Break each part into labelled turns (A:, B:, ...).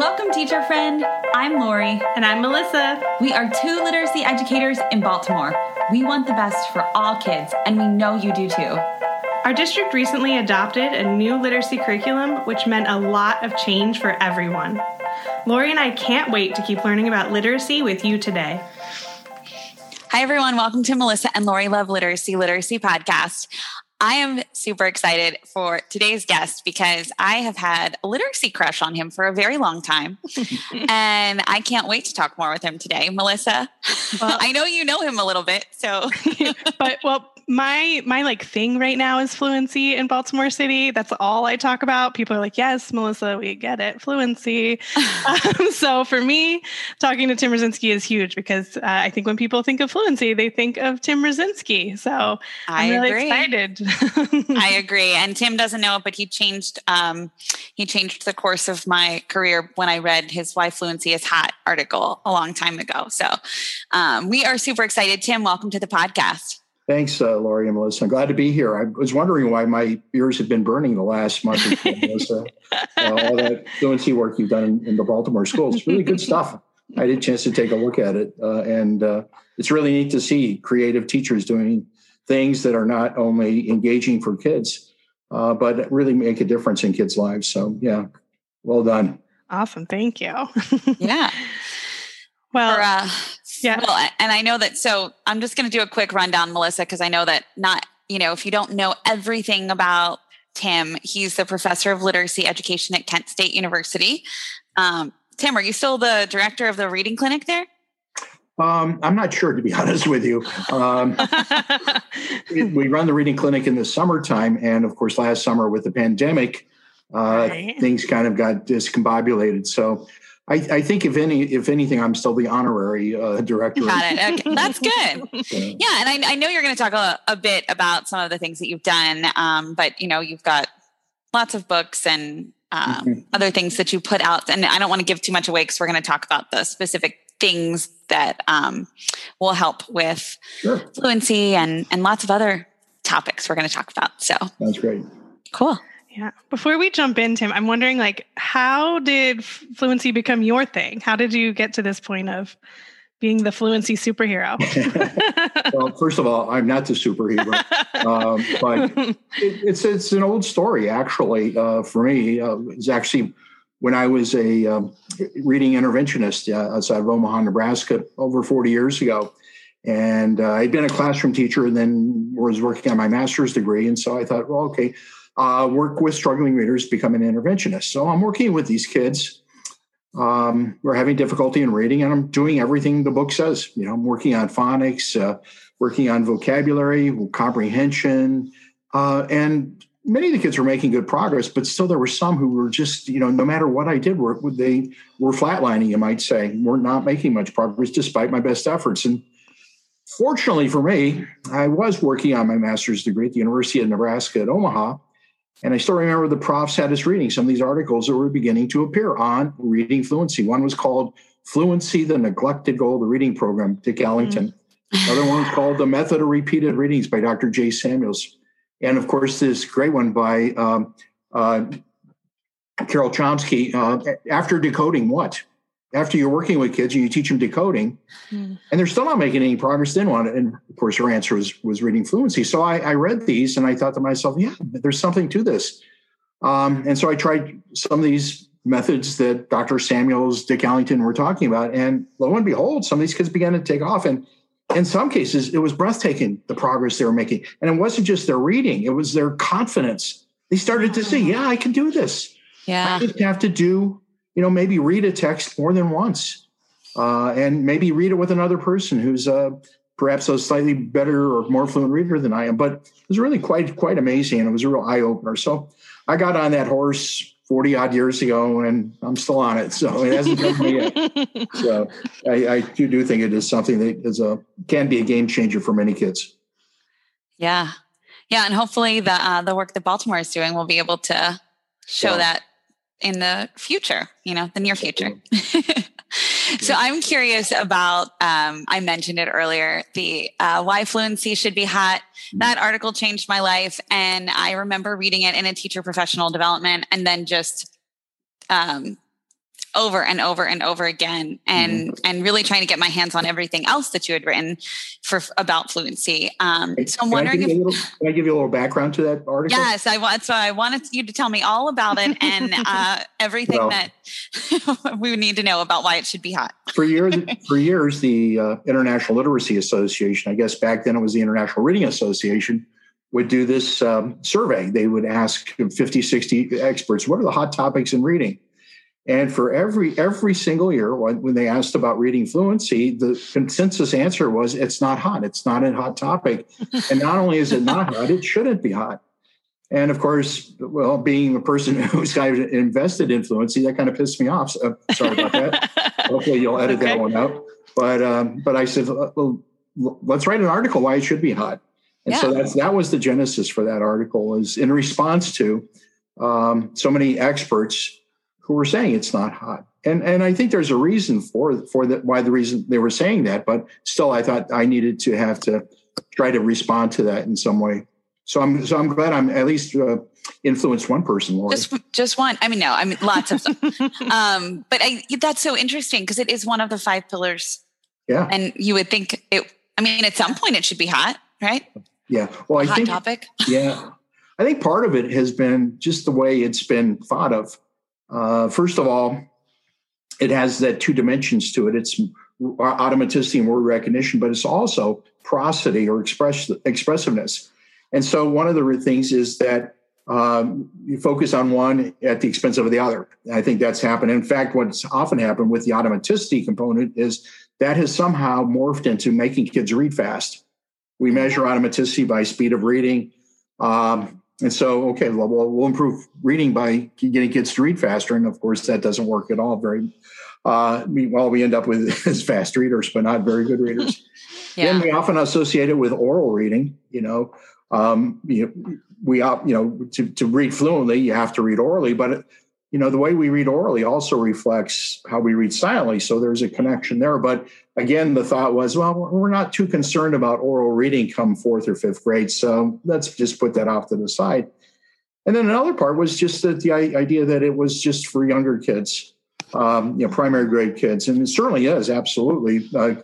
A: Welcome, teacher friend. I'm Lori.
B: And I'm Melissa.
A: We are two literacy educators in Baltimore. We want the best for all kids, and we know you do too.
B: Our district recently adopted a new literacy curriculum, which meant a lot of change for everyone. Lori and I can't wait to keep learning about literacy with you today.
A: Hi, everyone. Welcome to Melissa and Lori Love Literacy Literacy Podcast. I am super excited for today's guest because I have had a literacy crush on him for a very long time. and I can't wait to talk more with him today. Melissa, well, I know you know him a little bit. So,
B: but well, my my like thing right now is fluency in Baltimore City. That's all I talk about. People are like, "Yes, Melissa, we get it, fluency." um, so for me, talking to Tim Rasinski is huge because uh, I think when people think of fluency, they think of Tim Rasinski. So I'm I really agree. excited.
A: I agree. And Tim doesn't know it, but he changed um, he changed the course of my career when I read his "Why Fluency Is Hot" article a long time ago. So um, we are super excited. Tim, welcome to the podcast.
C: Thanks, uh, Lori and Melissa. I'm glad to be here. I was wondering why my ears have been burning the last month or so, Melissa. Uh, all that fluency work you've done in, in, the Baltimore schools. It's really good stuff. I had a chance to take a look at it. Uh, and uh, it's really neat to see creative teachers doing things that are not only engaging for kids, uh, but really make a difference in kids' lives. So, yeah, well done.
B: Awesome. Thank you.
A: yeah.
B: Well, for, uh,
A: yeah. Well, and I know that. So I'm just going to do a quick rundown, Melissa, because I know that not, you know, if you don't know everything about Tim, he's the professor of literacy education at Kent State University. Um, Tim, are you still the director of the reading clinic there?
C: Um, I'm not sure, to be honest with you. Um, we run the reading clinic in the summertime, and of course, last summer with the pandemic, uh, right. things kind of got discombobulated. So I, I, think if any, if anything, I'm still the honorary uh, director.
A: Got it. Okay. That's good. yeah. yeah, and I, I, know you're going to talk a, a, bit about some of the things that you've done, um, but you know, you've got lots of books and um, mm-hmm. other things that you put out, and I don't want to give too much away because we're going to talk about the specific things that um, will help with sure. fluency and and lots of other topics we're going to talk about. So
C: that's great.
A: Cool.
B: Yeah. Before we jump in, Tim, I'm wondering like how did fluency become your thing? How did you get to this point of being the fluency superhero?
C: well, first of all, I'm not the superhero, um, but it, it's it's an old story actually. Uh, for me, uh, it's actually when I was a um, reading interventionist uh, outside of Omaha, Nebraska, over 40 years ago. And uh, I'd been a classroom teacher and then was working on my master's degree. And so I thought, well, okay, uh, work with struggling readers, become an interventionist. So I'm working with these kids um, who are having difficulty in reading, and I'm doing everything the book says. You know, I'm working on phonics, uh, working on vocabulary, comprehension, uh, and many of the kids were making good progress, but still there were some who were just, you know, no matter what I did, were they were flatlining, you might say, were not making much progress despite my best efforts. And fortunately for me, I was working on my master's degree at the University of Nebraska at Omaha. And I still remember the profs had us reading some of these articles that were beginning to appear on reading fluency. One was called Fluency, the Neglected Goal of the Reading Program, Dick Allington. Mm-hmm. Another one was called The Method of Repeated Readings by Dr. Jay Samuels. And of course, this great one by um, uh, Carol Chomsky, uh, After Decoding What? After you're working with kids and you teach them decoding mm. and they're still not making any progress then on it. And of course her answer was was reading fluency. So I, I read these and i thought to myself yeah there's something to this. Um, and so i tried some of these methods that dr samuels dick allington were talking about. And lo and behold some of these kids began to take off. And in some cases it was breathtaking the progress they were making. And it wasn't just their reading it was their confidence. They started to say yeah i can do this.
A: Yeah.
C: i just have to do you know, maybe read a text more than once, uh, and maybe read it with another person who's uh, perhaps a slightly better or more fluent reader than I am. But it was really quite quite amazing, and it was a real eye opener. So I got on that horse 40 odd years ago and I'm still on it. So it hasn't done me yet. So I, I, do, do think it is something that is a, can be a game changer for many kids.
A: Yeah. Yeah. And hopefully the, uh, the work that Baltimore is doing will be able to show yeah. that in the future, you know, the near future. so I'm curious about, um, I mentioned it earlier, the uh, why fluency should be hot. Mm-hmm. That article changed my life. And I remember reading it in a teacher professional development and then just um, over and over and over again and mm-hmm. and really trying to get my hands on everything else that you had written for about fluency. Um, so i'm
C: can
A: wondering
C: I if little, can i give you a little background to that article?
A: Yes i want so i wanted you to tell me all about it and uh, everything well, that we would need to know about why it should be hot.
C: For years for years the uh, international literacy association i guess back then it was the international reading association would do this um, survey. They would ask 50 60 experts what are the hot topics in reading and for every every single year, when, when they asked about reading fluency, the consensus answer was it's not hot. It's not a hot topic. and not only is it not hot, it shouldn't be hot. And of course, well, being a person who's kind of invested in fluency, that kind of pissed me off. So, sorry about that. Hopefully, you'll edit okay. that one out. But um, but I said, well, let's write an article why it should be hot. And yeah. so that's that was the genesis for that article. Is in response to um, so many experts who were saying it's not hot. And and I think there's a reason for for that why the reason they were saying that, but still I thought I needed to have to try to respond to that in some way. So I'm so I'm glad I'm at least uh, influenced one person, Lori.
A: Just just one. I mean, no, I mean lots of um, but I that's so interesting because it is one of the five pillars.
C: Yeah.
A: And you would think it. I mean, at some point it should be hot, right?
C: Yeah. Well, I
A: hot
C: think
A: topic.
C: Yeah. I think part of it has been just the way it's been thought of. Uh, first of all, it has that two dimensions to it. It's automaticity and word recognition, but it's also prosody or express, expressiveness. And so one of the things is that um, you focus on one at the expense of the other. I think that's happened. In fact, what's often happened with the automaticity component is that has somehow morphed into making kids read fast. We measure automaticity by speed of reading. Um, and so, okay, well, we'll improve reading by getting kids to read faster. And of course, that doesn't work at all. Very uh, well, we end up with as fast readers, but not very good readers. yeah. Then we often associate it with oral reading. You know, um, you know, we you know to to read fluently, you have to read orally, but you know the way we read orally also reflects how we read silently so there's a connection there but again the thought was well we're not too concerned about oral reading come fourth or fifth grade so let's just put that off to the side. And then another part was just that the idea that it was just for younger kids um, you know primary grade kids and it certainly is absolutely. Uh,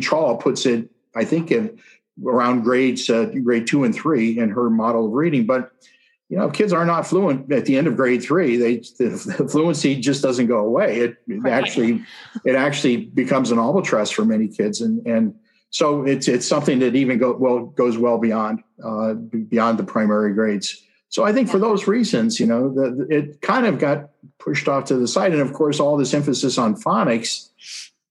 C: chall puts it i think in around grades uh, grade two and three in her model of reading but you know, kids are not fluent at the end of grade three. They the, the fluency just doesn't go away. It, it right. actually it actually becomes an albatross for many kids, and and so it's it's something that even go well goes well beyond uh, beyond the primary grades. So I think for those reasons, you know, the, it kind of got pushed off to the side, and of course, all this emphasis on phonics,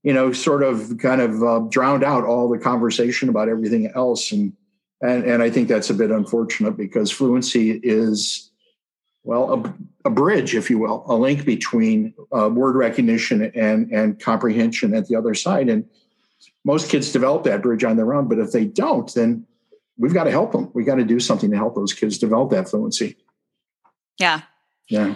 C: you know, sort of kind of uh, drowned out all the conversation about everything else, and and, and I think that's a bit unfortunate because fluency is, well, a, a bridge, if you will, a link between uh, word recognition and, and comprehension at the other side. And most kids develop that bridge on their own, but if they don't, then we've got to help them. We've got to do something to help those kids develop that fluency.
A: Yeah.
C: Yeah.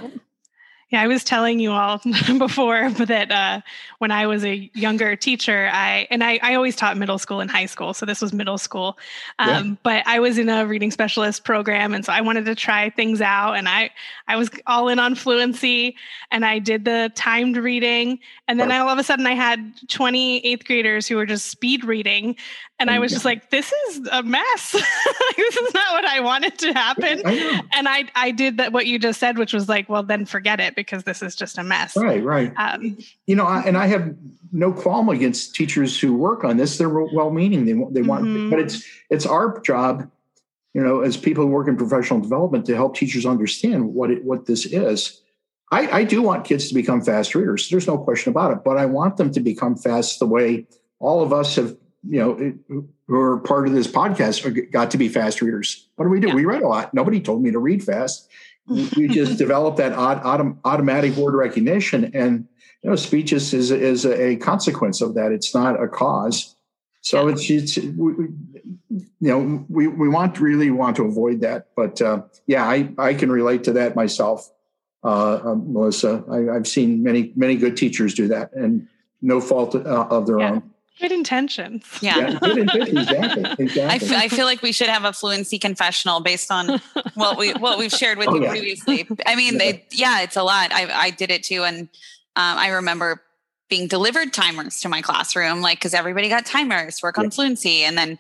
B: Yeah, I was telling you all before that uh, when I was a younger teacher, I and I, I always taught middle school and high school, so this was middle school. Um, yeah. But I was in a reading specialist program, and so I wanted to try things out, and I I was all in on fluency, and I did the timed reading, and then all of a sudden I had 20 eighth graders who were just speed reading, and I was just like, this is a mess. this is not what I wanted to happen. And I, I did that, what you just said, which was like, well, then forget it because this is just a mess.
C: Right, right. Um, you know, and I have no qualm against teachers who work on this. They're well-meaning. They, they want, mm-hmm. but it's, it's our job, you know, as people who work in professional development to help teachers understand what it, what this is. I, I do want kids to become fast readers. There's no question about it, but I want them to become fast the way all of us have you know, who are part of this podcast got to be fast readers. What do we do? Yeah. We read a lot. Nobody told me to read fast. We just developed that autom- automatic word recognition, and you know, speech is is, is a consequence of that. It's not a cause. So yeah. it's, it's we, you know we we want really want to avoid that. But uh, yeah, I I can relate to that myself, uh, um, Melissa. I, have seen many many good teachers do that, and no fault uh, of their yeah. own.
B: Good intentions.
A: Yeah. yeah good intentions. Exactly. exactly. I, f- I feel like we should have a fluency confessional based on what we what we've shared with oh, you yeah. previously. I mean, yeah. They, yeah, it's a lot. I I did it too, and um, I remember being delivered timers to my classroom, like because everybody got timers, work on yeah. fluency, and then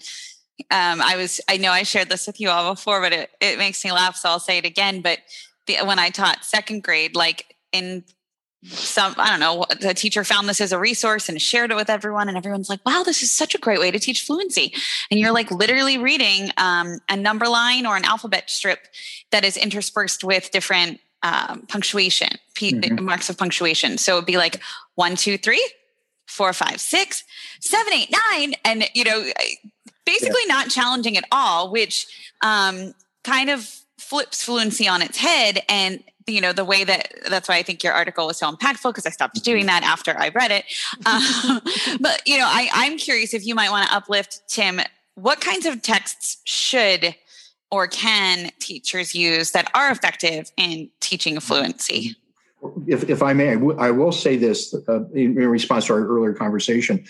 A: um, I was I know I shared this with you all before, but it it makes me laugh, so I'll say it again. But the, when I taught second grade, like in some i don't know the teacher found this as a resource and shared it with everyone and everyone's like wow this is such a great way to teach fluency and you're like literally reading um, a number line or an alphabet strip that is interspersed with different um, punctuation p- mm-hmm. marks of punctuation so it'd be like one two three four five six seven eight nine and you know basically yeah. not challenging at all which um, kind of flips fluency on its head and you know the way that that's why i think your article was so impactful because i stopped doing mm-hmm. that after i read it um, but you know I, i'm curious if you might want to uplift tim what kinds of texts should or can teachers use that are effective in teaching fluency
C: if, if i may I, w- I will say this uh, in, in response to our earlier conversation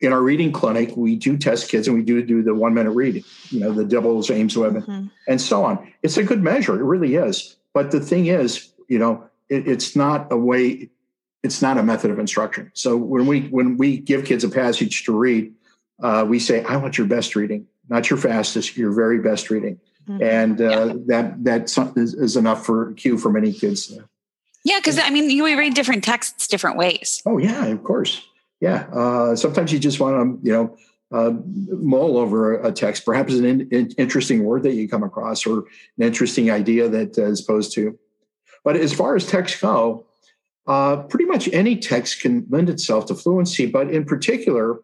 C: in our reading clinic, we do test kids and we do do the one minute read, you know, the DIBELS, Ames Web, mm-hmm. and so on. It's a good measure. It really is. But the thing is, you know, it, it's not a way, it's not a method of instruction. So when we when we give kids a passage to read, uh, we say, "I want your best reading, not your fastest, your very best reading," mm-hmm. and uh, yeah. that that is, is, enough for cue for many kids.
A: Yeah, because I mean, you read different texts different ways.
C: Oh yeah, of course. Yeah, uh, sometimes you just want to, you know, uh, mull over a text, perhaps an in, in, interesting word that you come across or an interesting idea that uh, as opposed to. But as far as text go, uh, pretty much any text can lend itself to fluency. But in particular,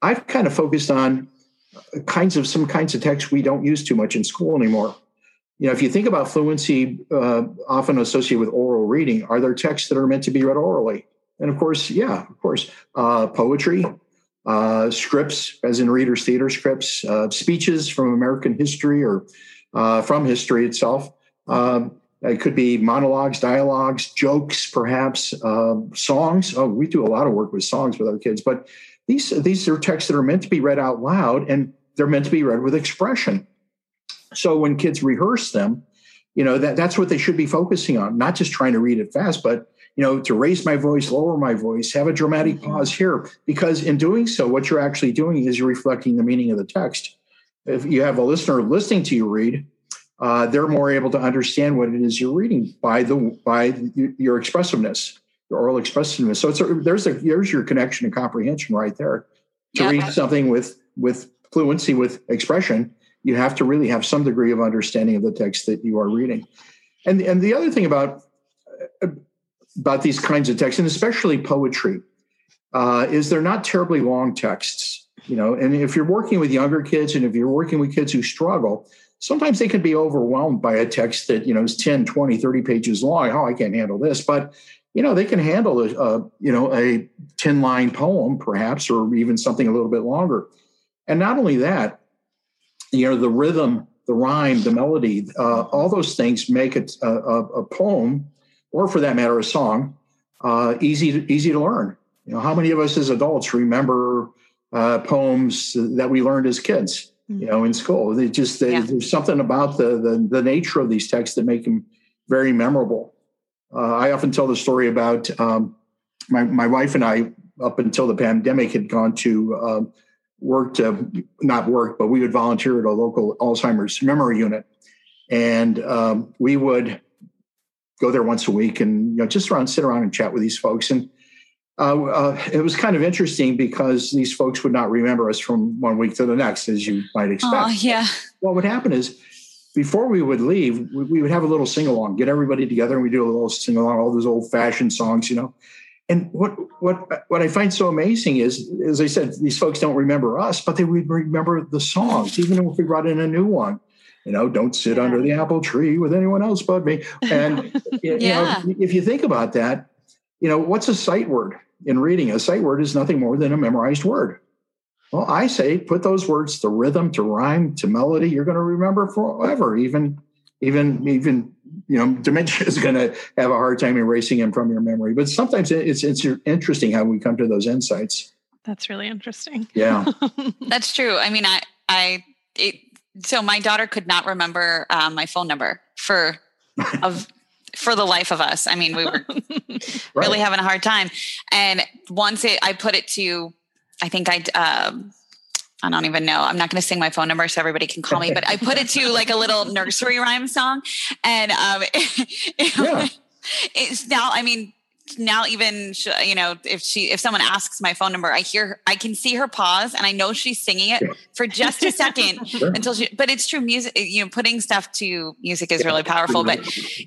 C: I've kind of focused on kinds of some kinds of text we don't use too much in school anymore. You know, if you think about fluency, uh, often associated with oral reading, are there texts that are meant to be read orally? And of course, yeah, of course, uh, poetry, uh, scripts, as in Reader's Theater scripts, uh, speeches from American history or uh, from history itself. Um, it could be monologues, dialogues, jokes, perhaps um, songs. Oh, we do a lot of work with songs with our kids, but these these are texts that are meant to be read out loud, and they're meant to be read with expression. So when kids rehearse them, you know that that's what they should be focusing on, not just trying to read it fast, but you know, to raise my voice, lower my voice, have a dramatic mm-hmm. pause here, because in doing so, what you're actually doing is you're reflecting the meaning of the text. If you have a listener listening to you read, uh, they're more able to understand what it is you're reading by the by your expressiveness, your oral expressiveness. So it's a, there's a there's your connection and comprehension right there. To yeah. read something with with fluency with expression, you have to really have some degree of understanding of the text that you are reading. And and the other thing about uh, about these kinds of texts, and especially poetry, uh, is they're not terribly long texts. You know, and if you're working with younger kids and if you're working with kids who struggle, sometimes they can be overwhelmed by a text that, you know, is 10, 20, 30 pages long. Oh, I can't handle this. But, you know, they can handle a, a you know, a 10 line poem, perhaps, or even something a little bit longer. And not only that, you know, the rhythm, the rhyme, the melody, uh, all those things make it a, a, a poem or for that matter, a song, uh, easy to, easy to learn. You know, how many of us as adults remember uh, poems that we learned as kids? You know, in school, they just they, yeah. there's something about the, the, the nature of these texts that make them very memorable. Uh, I often tell the story about um, my my wife and I up until the pandemic had gone to uh, work to not work, but we would volunteer at a local Alzheimer's memory unit, and um, we would go there once a week and you know just around sit around and chat with these folks and uh, uh, it was kind of interesting because these folks would not remember us from one week to the next, as you might expect. Oh,
A: yeah.
C: What would happen is before we would leave, we, we would have a little sing along, get everybody together, and we do a little sing along, all those old fashioned songs, you know. And what what what I find so amazing is, as I said, these folks don't remember us, but they would remember the songs, even if we brought in a new one you know, don't sit yeah. under the apple tree with anyone else but me. And you know, if you think about that, you know, what's a sight word in reading? A sight word is nothing more than a memorized word. Well, I say put those words to rhythm, to rhyme, to melody. You're going to remember forever. Even, even, even, you know, dementia is going to have a hard time erasing them from your memory. But sometimes it's it's interesting how we come to those insights.
B: That's really interesting.
C: Yeah,
A: that's true. I mean, I, I, it so my daughter could not remember um, my phone number for of for the life of us. I mean, we were right. really having a hard time. And once it, I put it to, I think I, um, I don't even know. I'm not going to sing my phone number so everybody can call me, but I put it to like a little nursery rhyme song. And um, it, yeah. it's now, I mean, now even you know if she if someone asks my phone number i hear i can see her pause and i know she's singing it for just a second sure. until she but it's true music you know putting stuff to music is really powerful but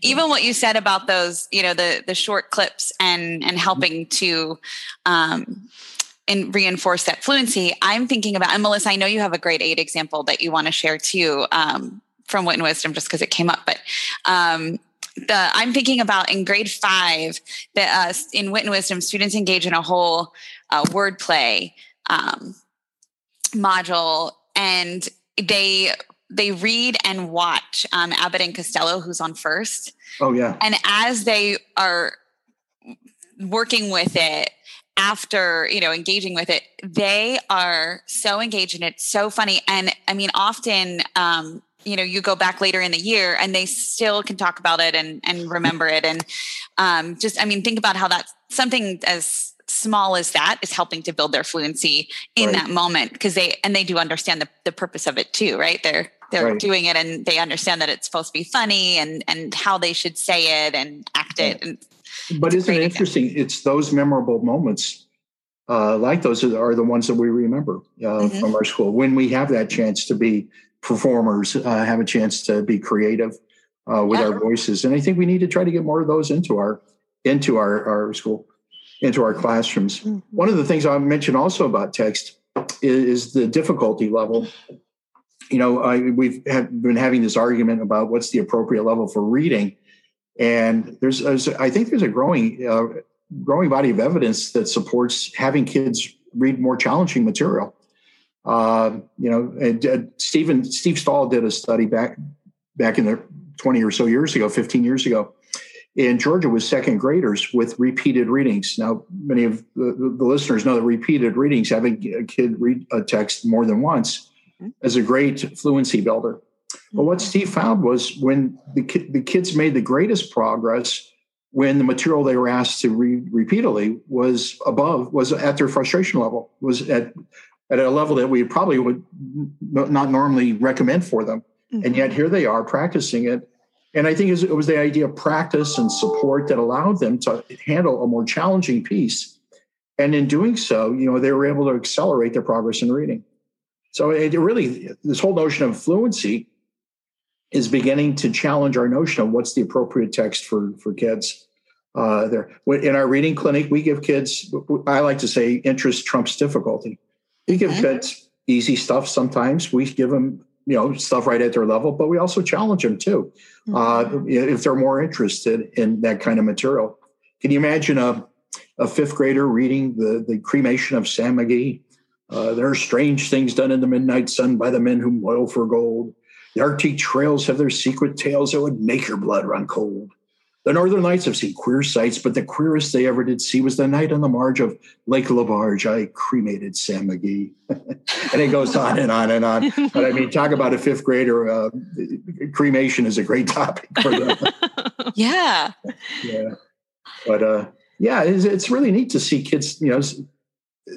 A: even what you said about those you know the the short clips and and helping to um and reinforce that fluency i'm thinking about and melissa i know you have a great aid example that you want to share too um from wit and wisdom just because it came up but um the I'm thinking about in grade five that uh, in Wit and Wisdom, students engage in a whole uh, wordplay um, module, and they they read and watch um, Abbott and Costello, who's on first.
C: Oh yeah,
A: and as they are working with it after you know engaging with it they are so engaged in it so funny and i mean often um you know you go back later in the year and they still can talk about it and and remember it and um, just i mean think about how that something as small as that is helping to build their fluency in right. that moment because they and they do understand the, the purpose of it too right they're they're right. doing it and they understand that it's supposed to be funny and and how they should say it and act it and
C: but isn't it interesting it's those memorable moments uh, like those are the ones that we remember uh, mm-hmm. from our school when we have that chance to be performers uh, have a chance to be creative uh, with yeah. our voices. And I think we need to try to get more of those into our into our, our school, into our classrooms. Mm-hmm. One of the things I mentioned also about text is, is the difficulty level. You know, I, we've have been having this argument about what's the appropriate level for reading, and there's, there's I think there's a growing uh, growing body of evidence that supports having kids read more challenging material. Uh, you know, and, uh, Stephen Steve Stahl did a study back back in the 20 or so years ago, 15 years ago, in Georgia with second graders with repeated readings. Now, many of the, the listeners know that repeated readings, having a kid read a text more than once, mm-hmm. is a great fluency builder. But what mm-hmm. Steve found was when the, the kids made the greatest progress when the material they were asked to read repeatedly was above, was at their frustration level, was at at a level that we probably would not normally recommend for them. Mm-hmm. And yet here they are practicing it. And I think it was the idea of practice and support that allowed them to handle a more challenging piece. And in doing so, you know, they were able to accelerate their progress in reading. So it really, this whole notion of fluency is beginning to challenge our notion of what's the appropriate text for, for kids. Uh, there, in our reading clinic, we give kids, I like to say, interest trumps difficulty. We give kids easy stuff sometimes. We give them, you know, stuff right at their level, but we also challenge them too, uh, mm-hmm. uh, if they're more interested in that kind of material. Can you imagine a, a fifth grader reading the, the cremation of Sam McGee? Uh, there are strange things done in the midnight sun by the men who moil for gold. The Arctic trails have their secret tales that would make your blood run cold. The Northern Lights have seen queer sights, but the queerest they ever did see was the night on the marge of Lake Lebarge. I cremated Sam McGee. and it goes on and on and on. But I mean, talk about a fifth grader. Uh, cremation is a great topic for them.
A: yeah.
C: Yeah. But uh, yeah, it's, it's really neat to see kids, you know,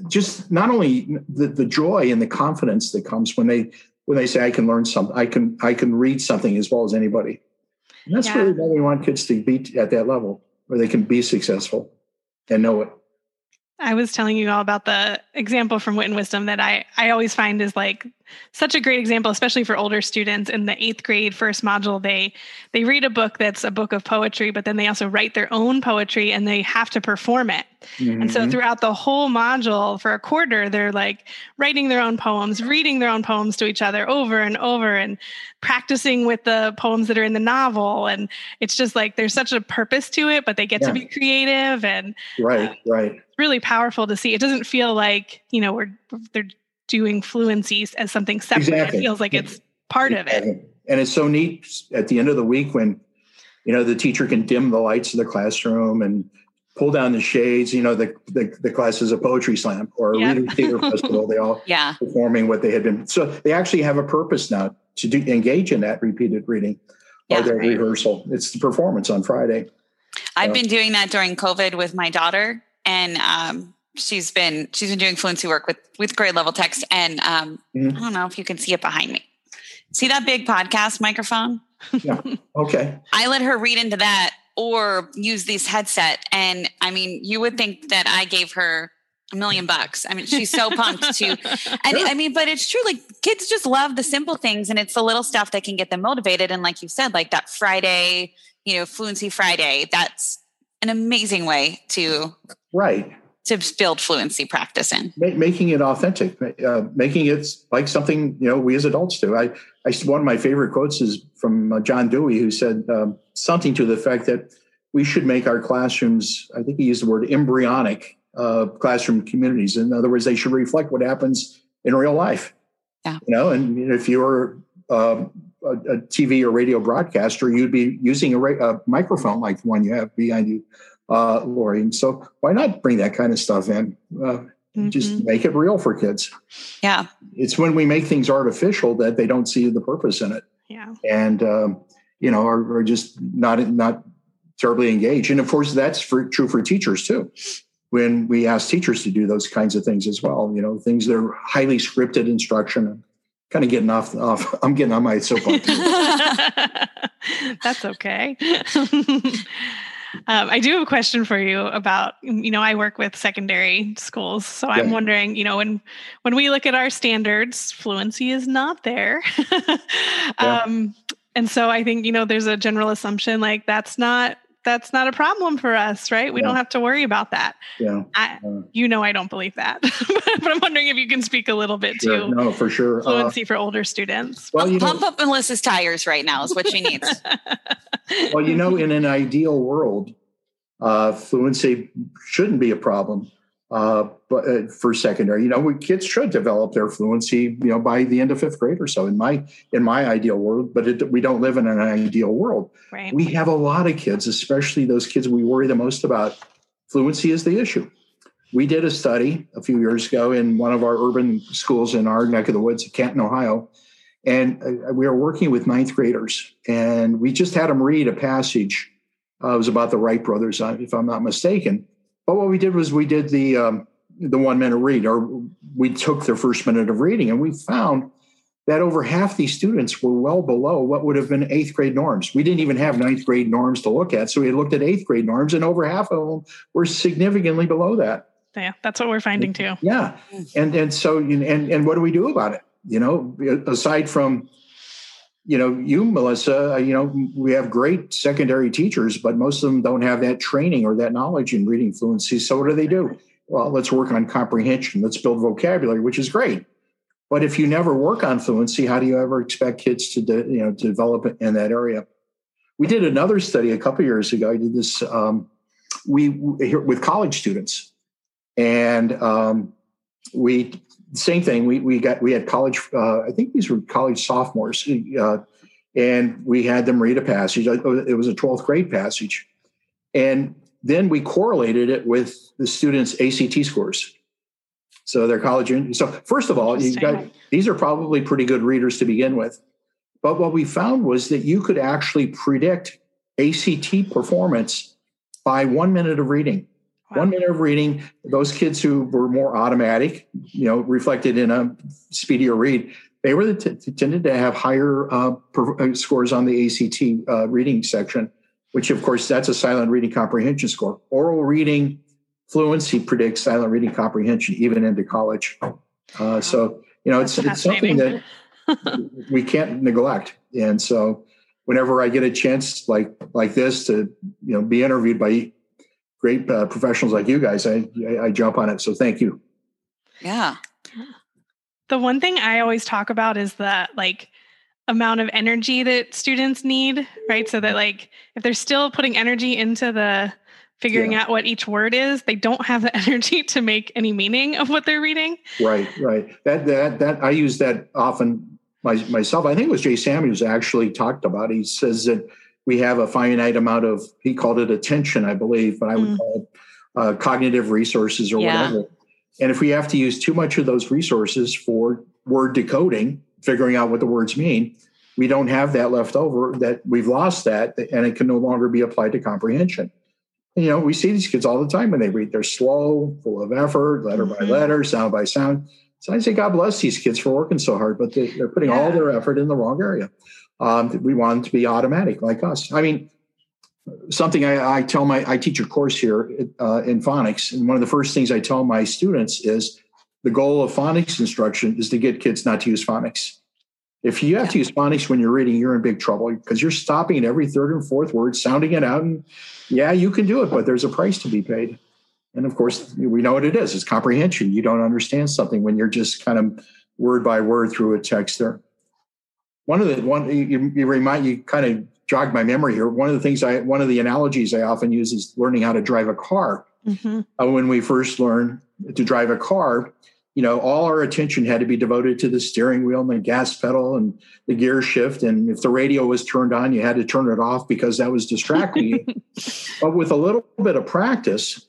C: just not only the, the joy and the confidence that comes when they when they say I can learn something, I can I can read something as well as anybody and that's yeah. really why we want kids to be at that level where they can be successful and know it.
B: I was telling you all about the example from Wit and Wisdom that I, I always find is like such a great example, especially for older students in the eighth grade first module. They they read a book that's a book of poetry, but then they also write their own poetry and they have to perform it. Mm-hmm. And so mm-hmm. throughout the whole module for a quarter, they're like writing their own poems, reading their own poems to each other over and over and practicing with the poems that are in the novel. And it's just like there's such a purpose to it, but they get yeah. to be creative and
C: right, uh, right.
B: Really powerful to see. It doesn't feel like, you know, we're they're doing fluencies as something separate. Exactly. It feels like it's part exactly. of it.
C: And it's so neat at the end of the week when, you know, the teacher can dim the lights of the classroom and pull down the shades. You know, the the, the class is a poetry slam or a reading theater festival. They all
A: yeah.
C: performing what they had been. So they actually have a purpose now to do, engage in that repeated reading. yeah, their right. rehearsal. It's the performance on Friday.
A: I've uh, been doing that during COVID with my daughter, and um, she's been she's been doing fluency work with with grade level text. And um, mm-hmm. I don't know if you can see it behind me. See that big podcast microphone?
C: Yeah. Okay.
A: I let her read into that or use this headset, and I mean, you would think that I gave her a million bucks. I mean, she's so pumped to, and I mean, but it's true. Like kids just love the simple things, and it's the little stuff that can get them motivated. And like you said, like that Friday, you know, Fluency Friday. That's an amazing way to
C: right
A: to build fluency practice in.
C: Making it authentic uh, making it like something you know we as adults do. I, I one of my favorite quotes is from uh, john dewey who said um, something to the effect that we should make our classrooms i think he used the word embryonic uh, classroom communities. In other words they should reflect what happens in real life.
A: Yeah.
C: you know and if you're um, a, a, TV or radio broadcaster, you'd be using a, a, microphone like the one you have behind you, uh, Lori. And so why not bring that kind of stuff in? Uh, mm-hmm. Just make it real for kids.
A: Yeah.
C: It's when we make things artificial that they don't see the purpose in it.
B: Yeah.
C: And, um, you know, are, are just not, not terribly engaged. And of course, that's for, true for teachers too when we ask teachers to do those kinds of things as well. You know, things that are highly scripted instruction kind of getting off off i'm getting on my soapbox
B: that's okay um, i do have a question for you about you know i work with secondary schools so i'm wondering you know when when we look at our standards fluency is not there yeah. um, and so i think you know there's a general assumption like that's not that's not a problem for us, right? We yeah. don't have to worry about that.
C: Yeah.
B: I, you know, I don't believe that, but I'm wondering if you can speak a little bit
C: sure.
B: to
C: no, for sure.
B: Uh, fluency uh, for older students.
A: Well, you pump know, up Melissa's tires right now is what she needs.
C: well, you know, in an ideal world, uh, fluency shouldn't be a problem uh, but uh, for secondary, you know, we, kids should develop their fluency, you know, by the end of fifth grade or so. In my in my ideal world, but it, we don't live in an ideal world.
B: Right.
C: We have a lot of kids, especially those kids we worry the most about. Fluency is the issue. We did a study a few years ago in one of our urban schools in our neck of the woods, Canton, Ohio, and uh, we were working with ninth graders, and we just had them read a passage. Uh, it was about the Wright brothers, uh, if I'm not mistaken but what we did was we did the um, the one minute read, or we took their first minute of reading, and we found that over half these students were well below what would have been eighth grade norms. We didn't even have ninth grade norms to look at, so we looked at eighth grade norms, and over half of them were significantly below that.
B: Yeah, that's what we're finding too.
C: Yeah, and and so and and what do we do about it? You know, aside from you know, you, Melissa, uh, you know, we have great secondary teachers, but most of them don't have that training or that knowledge in reading fluency. So what do they do? Well, let's work on comprehension. Let's build vocabulary, which is great. But if you never work on fluency, how do you ever expect kids to, de- you know, to develop in that area? We did another study a couple years ago. I did this um, we with college students, and um, we same thing. We we got we had college. Uh, I think these were college sophomores, uh, and we had them read a passage. It was a twelfth grade passage, and then we correlated it with the students' ACT scores. So their college. So first of all, you got these are probably pretty good readers to begin with, but what we found was that you could actually predict ACT performance by one minute of reading. Wow. One minute of reading, those kids who were more automatic, you know, reflected in a speedier read, they were the t- tended to have higher uh, per, uh, scores on the ACT uh, reading section, which of course that's a silent reading comprehension score. Oral reading fluency predicts silent reading comprehension even into college. Uh, so you know, it's it's something that we can't neglect. And so, whenever I get a chance like like this to you know be interviewed by great uh, professionals like you guys, I, I jump on it. So thank you.
A: Yeah.
B: The one thing I always talk about is the like amount of energy that students need, right? So that like if they're still putting energy into the figuring yeah. out what each word is, they don't have the energy to make any meaning of what they're reading.
C: Right, right. That that that I use that often my, myself. I think it was Jay Samuels actually talked about. He says that we have a finite amount of he called it attention i believe but i would mm. call it uh, cognitive resources or yeah. whatever and if we have to use too much of those resources for word decoding figuring out what the words mean we don't have that left over that we've lost that and it can no longer be applied to comprehension you know we see these kids all the time when they read they're slow full of effort letter mm-hmm. by letter sound by sound so i say god bless these kids for working so hard but they, are putting yeah. all their effort in the wrong area um, we want them to be automatic like us i mean something I, I tell my I teach a course here uh, in phonics, and one of the first things I tell my students is the goal of phonics instruction is to get kids not to use phonics. If you have to use phonics when you're reading, you're in big trouble because you're stopping at every third and fourth word, sounding it out. And yeah, you can do it, but there's a price to be paid. And of course, we know what it is. It's comprehension. You don't understand something when you're just kind of word by word through a text there. One of the one you, you remind you kind of jogged my memory here. One of the things I one of the analogies I often use is learning how to drive a car. Mm-hmm. Uh, when we first learn to drive a car, you know, all our attention had to be devoted to the steering wheel and the gas pedal and the gear shift. And if the radio was turned on, you had to turn it off because that was distracting but with a little bit of practice,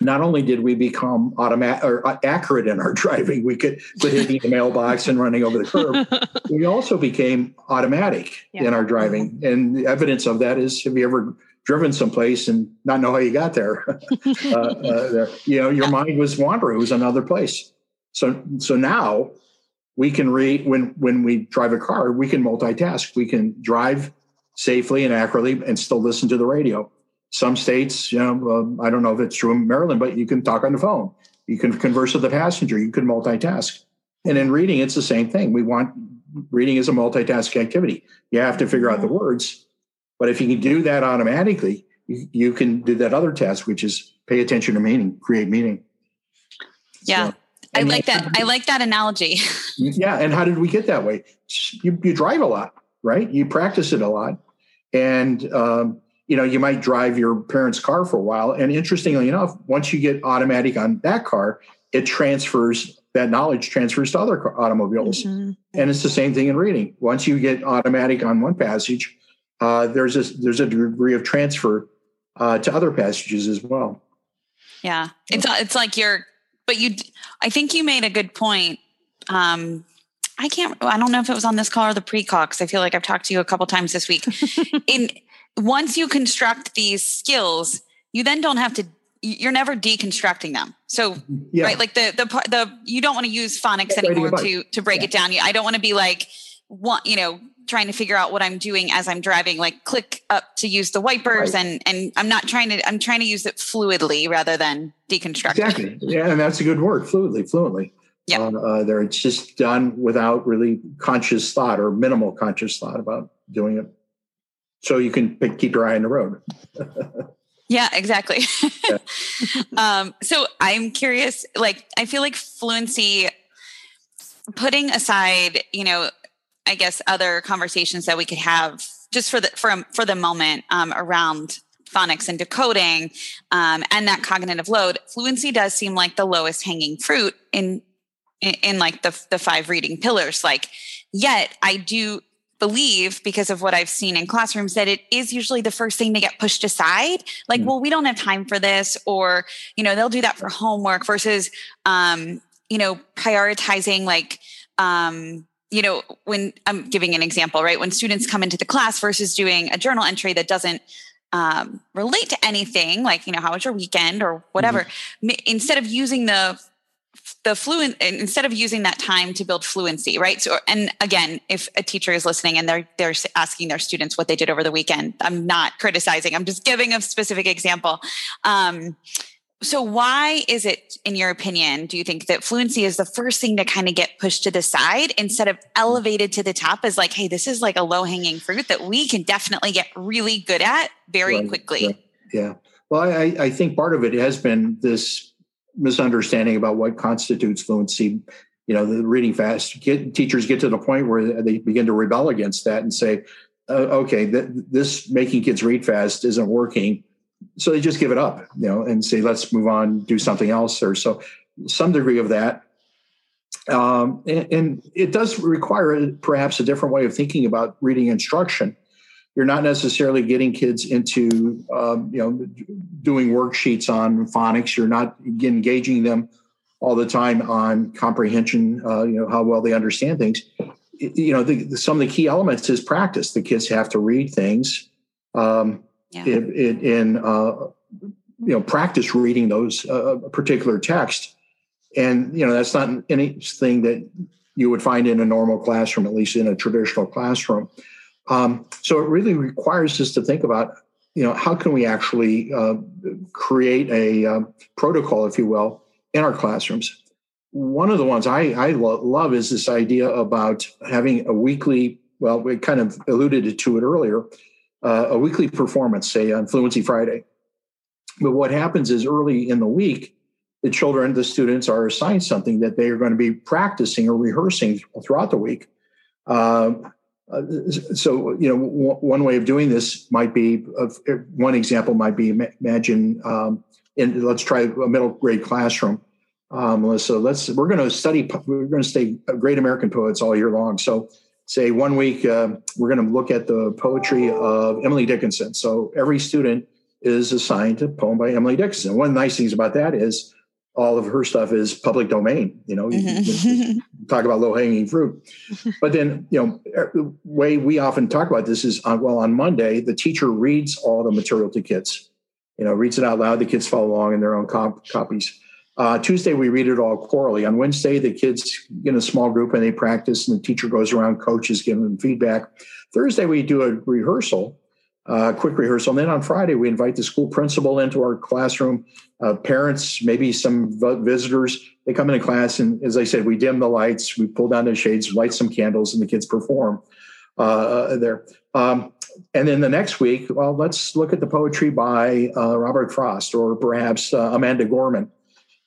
C: not only did we become automatic or uh, accurate in our driving, we could quit hitting the mailbox and running over the curb. we also became automatic yeah. in our driving, mm-hmm. and the evidence of that is: Have you ever driven someplace and not know how you got there? uh, uh, there you know, your mind was wandering; it was another place. So so now we can read when when we drive a car, we can multitask. We can drive safely and accurately and still listen to the radio. Some states, you know, uh, I don't know if it's true in Maryland, but you can talk on the phone. You can converse with the passenger. You can multitask. And in reading, it's the same thing. We want reading is a multitask activity. You have to figure out the words, but if you can do that automatically, you, you can do that other task, which is pay attention to meaning, create meaning.
A: Yeah. So, I like that. I like that analogy.
C: yeah. And how did we get that way? You, you drive a lot, right? You practice it a lot. And, um, you know, you might drive your parents' car for a while. And interestingly enough, once you get automatic on that car, it transfers that knowledge transfers to other automobiles. Mm-hmm. And it's the same thing in reading. Once you get automatic on one passage, uh, there's a there's a degree of transfer uh, to other passages as well.
A: Yeah, it's it's like you're but you i think you made a good point um i can't i don't know if it was on this call or the pre-call because i feel like i've talked to you a couple times this week in once you construct these skills you then don't have to you're never deconstructing them so yeah. right like the the the you don't want to use phonics anymore to to break yeah. it down i don't want to be like what you know trying to figure out what I'm doing as I'm driving, like click up to use the wipers right. and and I'm not trying to I'm trying to use it fluidly rather than deconstruct.
C: Exactly. Yeah, and that's a good word, fluidly, fluently. Yeah. Uh, uh, there it's just done without really conscious thought or minimal conscious thought about doing it. So you can keep your eye on the road.
A: yeah, exactly. yeah. um, so I'm curious, like I feel like fluency putting aside, you know, I guess other conversations that we could have just for the for for the moment um, around phonics and decoding um, and that cognitive load. Fluency does seem like the lowest hanging fruit in, in in like the the five reading pillars. Like, yet I do believe because of what I've seen in classrooms that it is usually the first thing to get pushed aside. Like, mm well, we don't have time for this, or you know, they'll do that for homework versus um, you know prioritizing like um you know, when I'm giving an example, right? When students come into the class versus doing a journal entry that doesn't um, relate to anything, like, you know, how was your weekend or whatever, mm-hmm. instead of using the the fluent instead of using that time to build fluency right? So and again if a teacher is listening and they're they're asking their students what they did over the weekend i'm not criticizing i'm just giving a specific example. Um, so why is it in your opinion do you think that fluency is the first thing to kind of get pushed to the side instead of elevated to the top as like hey this is like a low hanging fruit that we can definitely get really good at very right, quickly?
C: right. yeah. Well I, I think part of it has been this misunderstanding about what constitutes fluency you know the reading fast get, teachers get to the point where they begin to rebel against that and say uh, okay th- this making kids read fast isn't working so they just give it up, you know, and say, let's move on, do something else, or so some degree of that. Um, and, and, it does require perhaps a different way of thinking about reading instruction. You're not necessarily getting kids into, um, you know, doing worksheets on phonics. You're not engaging them all the time on comprehension, uh, you know, how well they understand things. you know, the, the, some of the key elements is practice. The kids have to read things um, yeah. in, in, in uh, you know practice reading those uh, particular text, and you know that's not anything that you would find in a normal classroom, at least in a traditional classroom. Um, so it really requires us to think about you know how can we actually uh, create a uh, protocol, if you will, in our classrooms one of the ones I, I lo- love is this idea about having a weekly, well, we kind of alluded to it earlier, uh, a weekly performance, say on Fluency Friday. But what happens is early in the week, the children, the students are assigned something that they are going to be practicing or rehearsing throughout the week. Uh, uh, so, you know, w- one way of doing this might be, of one example might be imagine, um, in, let's try a middle grade classroom um, let's we're going to study. We're going to study great American poets all year long. So, say one week uh, we're going to look at the poetry of Emily Dickinson. So every student is assigned a poem by Emily Dickinson. One of the nice things about that is all of her stuff is public domain. You know, mm-hmm. talk about low hanging fruit. But then, you know, the way we often talk about this is on, well, on Monday, the teacher reads all the material to kids. You know, reads it out loud. The kids follow along in their own comp- copies. Uh, Tuesday, we read it all chorally. On Wednesday, the kids get in a small group and they practice, and the teacher goes around, coaches giving them feedback. Thursday, we do a rehearsal, uh, quick rehearsal. And then on Friday, we invite the school principal into our classroom, uh, parents, maybe some visitors. They come into class, and as I said, we dim the lights, we pull down the shades, light some candles, and the kids perform uh, there. Um, and then the next week, well, let's look at the poetry by uh, Robert Frost or perhaps uh, Amanda Gorman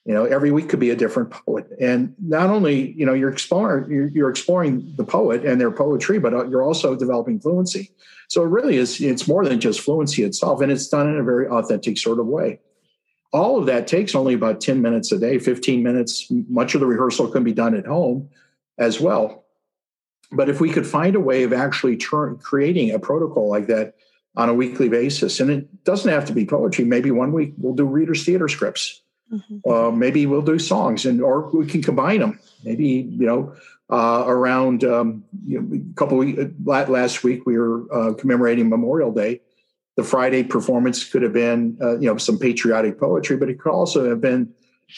C: you know every week could be a different poet. And not only you know you're exploring you're, you're exploring the poet and their poetry but uh, you're also developing fluency. So it really is it's more than just fluency itself and it's done in a very authentic sort of way. All of that takes only about 10 minutes a day 15 minutes. Much of the rehearsal can be done at home as well. But if we could find a way of actually turn, creating a protocol like that on a weekly basis and it doesn't have to be poetry maybe one week we'll do readers theater scripts Mm-hmm. Uh, maybe we'll do songs, and or we can combine them. Maybe you know, uh, around um, you know, a couple weeks last week we were uh, commemorating Memorial Day. The Friday performance could have been uh, you know some patriotic poetry, but it could also have been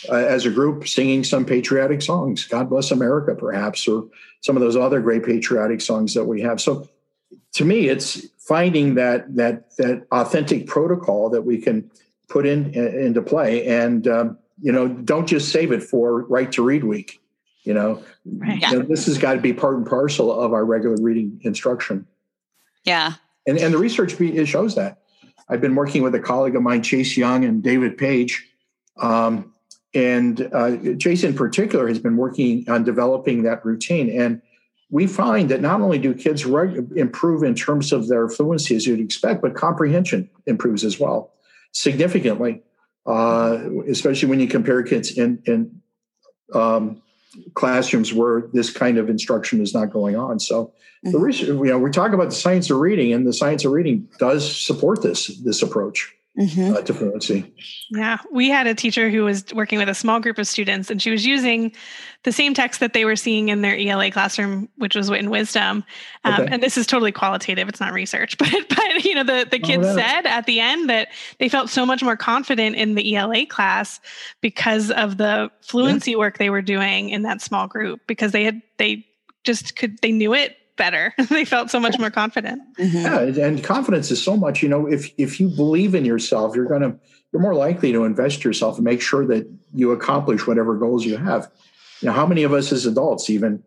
C: uh, as a group singing some patriotic songs. God bless America, perhaps, or some of those other great patriotic songs that we have. So, to me, it's finding that that that authentic protocol that we can put in into play. And um, you know don't just save it for right to read week you know, right. you know this has got to be part and parcel of our regular reading instruction.
A: Yeah.
C: And and the research shows that. I've been working with a colleague of mine chase young and David Paige um, and uh, chase in particular has been working on developing that routine. And we find that not only do kids reg- improve in terms of their fluency as you'd expect, but comprehension improves as well significantly, uh, especially when you compare kids in in um, classrooms where this kind of instruction is not going on. So mm-hmm. the research, you know, we talk about the science of reading, and the science of reading does support this this approach mm-hmm. uh, to fluency.
B: Yeah, we had a teacher who was working with a small group of students, and she was using the same text that they were seeing in their ELA classroom, which was in Wisdom. Um, okay. And this is totally qualitative; it's not research, but but you know the the kids oh, said at the end that they felt so much more confident in the ELA class because of the fluency yeah. work they were doing in that small group because they had they just could they knew it better. they felt so much more confident.
C: Mm-hmm. Yeah, and confidence is so much. You know, if if you believe in yourself, you're gonna you're more likely to invest yourself and make sure that you accomplish whatever goals you have. You know, how many of us as adults even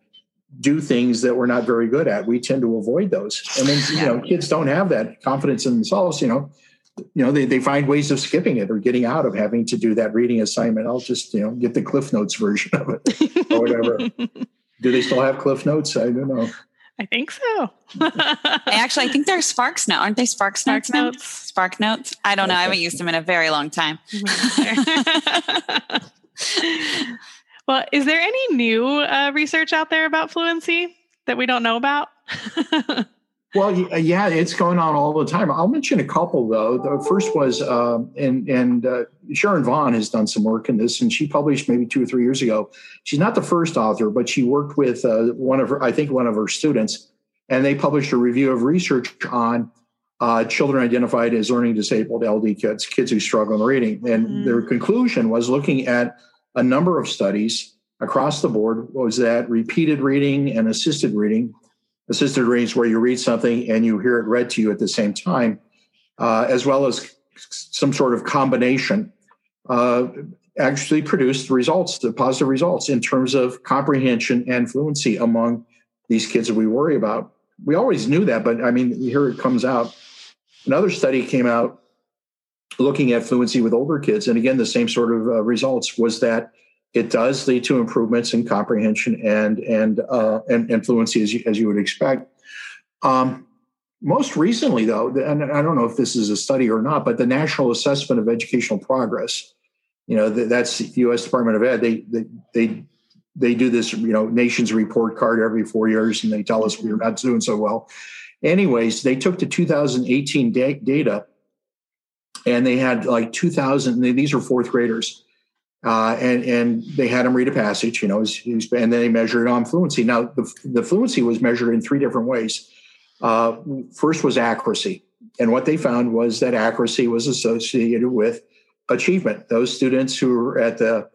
C: do things that we're not very good at? We tend to avoid those. And when yeah. you know kids don't have that confidence in themselves, you know, you know, they, they find ways of skipping it or getting out of having to do that reading assignment. I'll just, you know, get the Cliff Notes version of it or whatever. do they still have Cliff Notes? I don't know.
B: I think so.
A: Actually, I think they're Sparks now. Aren't they Sparks Notes? Notes. Spark Notes. I don't know. I haven't used them in a very long time.
B: well, is there any new uh, research out there about fluency that we don't know about?
C: Well, yeah, it's going on all the time. I'll mention a couple though. The first was, uh, and and uh, Sharon Vaughn has done some work in this, and she published maybe two or three years ago. She's not the first author, but she worked with uh, one of her, I think, one of her students, and they published a review of research on uh, children identified as learning disabled LD kids, kids who struggle in reading, and mm-hmm. their conclusion was looking at a number of studies across the board was that repeated reading and assisted reading assisted readings where you read something and you hear it read to you at the same time, uh, as well as some sort of combination, uh, actually produced results, the positive results in terms of comprehension and fluency among these kids that we worry about. We always knew that, but I mean, here it comes out. Another study came out looking at fluency with older kids, and again, the same sort of uh, results was that it does lead to improvements in comprehension and and uh, and, and fluency as you, as you would expect. Um, most recently, though, and I don't know if this is a study or not, but the National Assessment of Educational Progress, you know, that's the U.S. Department of Ed. They they they they do this, you know, nation's report card every four years, and they tell us we're not doing so well. Anyways, they took the 2018 da- data, and they had like 2,000. These are fourth graders uh, and and they had him read a passage, you know, and then they measured on fluency. Now, the, the fluency was measured in three different ways. Uh, first was accuracy, and what they found was that accuracy was associated with achievement. Those students who were at the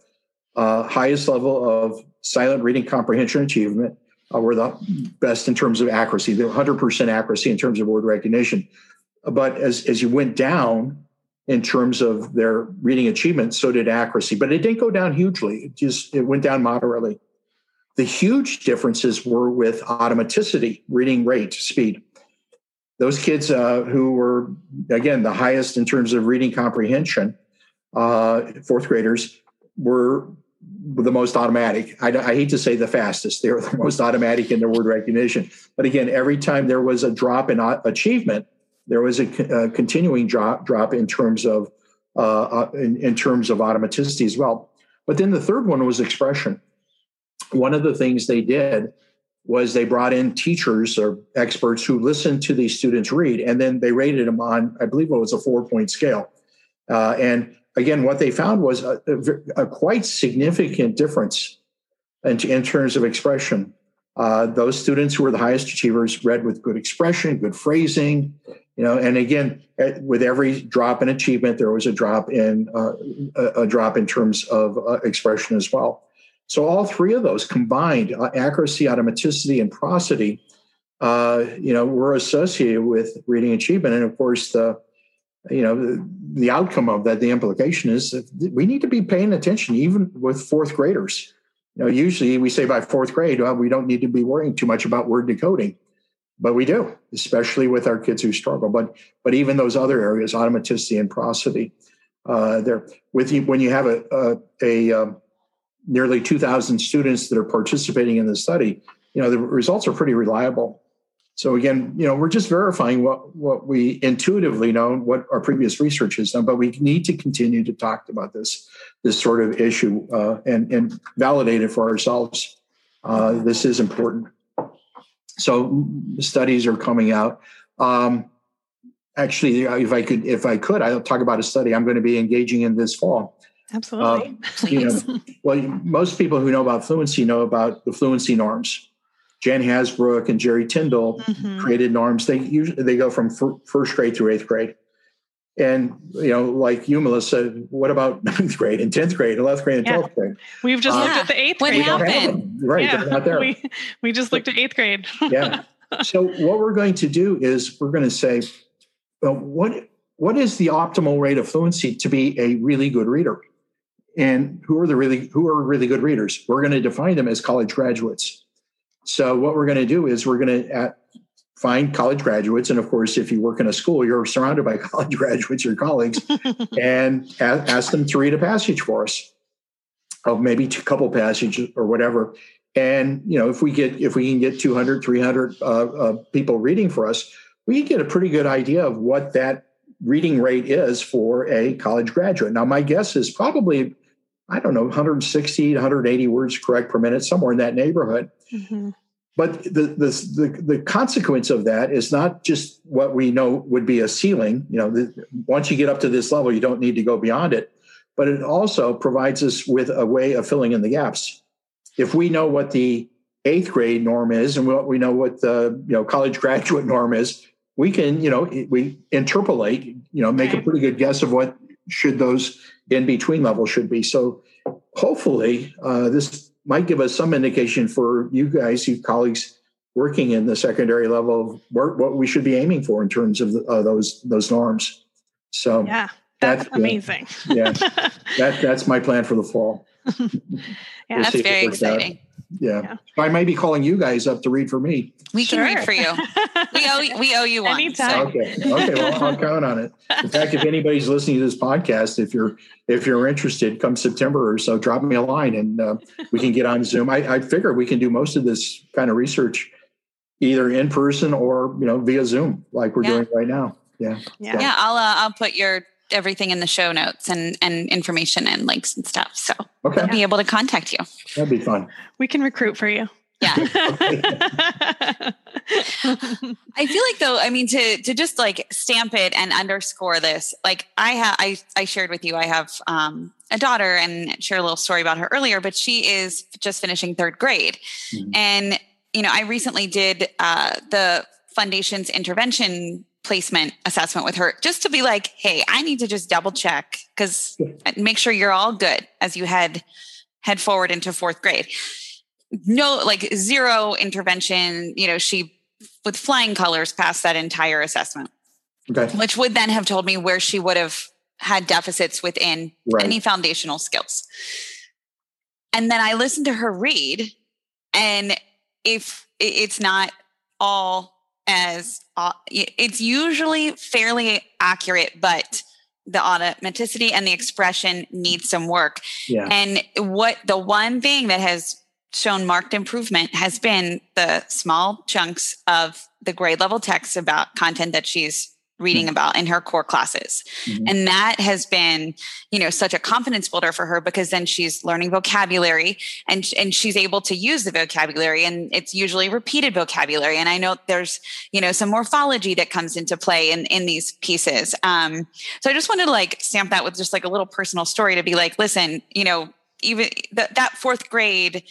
C: uh, highest level of silent reading comprehension achievement uh, were the best in terms of accuracy, the 100% accuracy in terms of word recognition. But as as you went down in terms of their reading achievement, so did accuracy. But it didn't go down hugely. It just it went down moderately. The huge differences were with automaticity, reading rate, speed. Those kids uh, who were, again, the highest in terms of reading comprehension, uh, fourth graders, were the most automatic. I, I, hate to say the fastest. They were the most automatic in their word recognition. But again, every time there was a drop in achievement, there was a, a continuing drop drop in terms of uh, uh, in, in terms of automaticity as well. But then the third one was expression. One of the things they did was they brought in teachers or experts who listened to these students read, and then they rated them on, I believe it was a four point scale. Uh, and again, what they found was a, a, a quite significant difference in, in, terms of expression. Uh, those students who were the highest achievers read with good expression, good phrasing, you know and again with every drop in achievement there was a drop in uh, a, drop in terms of uh, expression as well. So all three of those combined uh, accuracy automaticity and prosody uh, you know were associated with reading achievement. And of course the you know the, the outcome of that the implication is that we need to be paying attention even with fourth graders. You know usually we say by fourth grade well, we don't need to be worrying too much about word decoding but we do, especially with our kids who struggle. But but even those other areas, automaticity and prosody, uh, there with you when you have a a, a um, nearly two thousand students that are participating in the study, you know the results are pretty reliable. So again, you know we're just verifying what what we intuitively know, what our previous research has done, but we need to continue to talk about this this sort of issue uh, and and validate it for ourselves. Uh, this is important. So studies are coming out. Um, actually, if I could, if I could, I'll talk about a study I'm going to be engaging in this fall.
B: Absolutely.
C: Uh, you know, well, most people who know about fluency know about the fluency norms. Jan Hasbrouck and Jerry Tindal mm-hmm. created norms. They usually they go from first grade through eighth grade. And you know, like you, Melissa, what about ninth grade and tenth grade, eleventh grade and twelfth yeah. grade?
B: We've just uh, looked at the eighth
A: what
B: grade.
A: happened?
C: Right, yeah. not there.
B: We, we just looked at eighth grade.
C: yeah. So what we're going to do is we're going to say, well, what what is the optimal rate of fluency to be a really good reader? And who are the really who are really good readers? We're going to define them as college graduates. So what we're going to do is we're going to find college graduates. And of course, if you work in a school, you're surrounded by college graduates, your colleagues, and ask them to read a passage for us of maybe a couple passages or whatever. And, you know, if we get, if we can get 200, 300 uh, uh, people reading for us, we get a pretty good idea of what that reading rate is for a college graduate. Now, my guess is probably, I don't know, 160 to 180 words correct per minute, somewhere in that neighborhood. Mm-hmm. But the, the, the the consequence of that is not just what we know would be a ceiling. You know, the, once you get up to this level, you don't need to go beyond it. But it also provides us with a way of filling in the gaps. If we know what the eighth grade norm is and what we know what the you know college graduate norm is, we can you know we interpolate you know make a pretty good guess of what should those in between levels should be. So hopefully uh, this might give us some indication for you guys, you colleagues working in the secondary level of work, what we should be aiming for in terms of the, uh, those those norms. So
B: yeah, that's, that's amazing.
C: yeah, that that's my plan for the fall.
A: yeah, we'll that's very exciting. Out.
C: Yeah. yeah. I might be calling you guys up to read for me.
A: We sure. can read for you. we owe we owe you one.
B: Anytime. So.
C: Okay. Okay. Well, I'll count on it. In fact, if anybody's listening to this podcast, if you're if you're interested, come September or so, drop me a line and uh, we can get on Zoom. I, I figure we can do most of this kind of research either in person or you know via Zoom, like we're yeah. doing right now. Yeah.
A: Yeah. So. Yeah. I'll uh, I'll put your everything in the show notes and and information and links and stuff. So okay. I'll be able to contact you.
C: That'd be fun.
B: We can recruit for you.
A: Yeah. I feel like though, I mean, to to just like stamp it and underscore this, like I have I I shared with you, I have um a daughter and share a little story about her earlier, but she is just finishing third grade. Mm-hmm. And, you know, I recently did uh the foundation's intervention placement assessment with her just to be like, hey, I need to just double check because make sure you're all good as you head head forward into fourth grade. No, like zero intervention. You know, she with flying colors passed that entire assessment. Okay. Which would then have told me where she would have had deficits within right. any foundational skills. And then I listened to her read, and if it's not all as uh, it's usually fairly accurate, but the automaticity and the expression needs some work. Yeah. And what the one thing that has shown marked improvement has been the small chunks of the grade level text about content that she's reading mm-hmm. about in her core classes. Mm-hmm. And that has been, you know, such a confidence builder for her because then she's learning vocabulary and and she's able to use the vocabulary and it's usually repeated vocabulary and I know there's, you know, some morphology that comes into play in in these pieces. Um so I just wanted to like stamp that with just like a little personal story to be like, listen, you know, even th- that fourth grade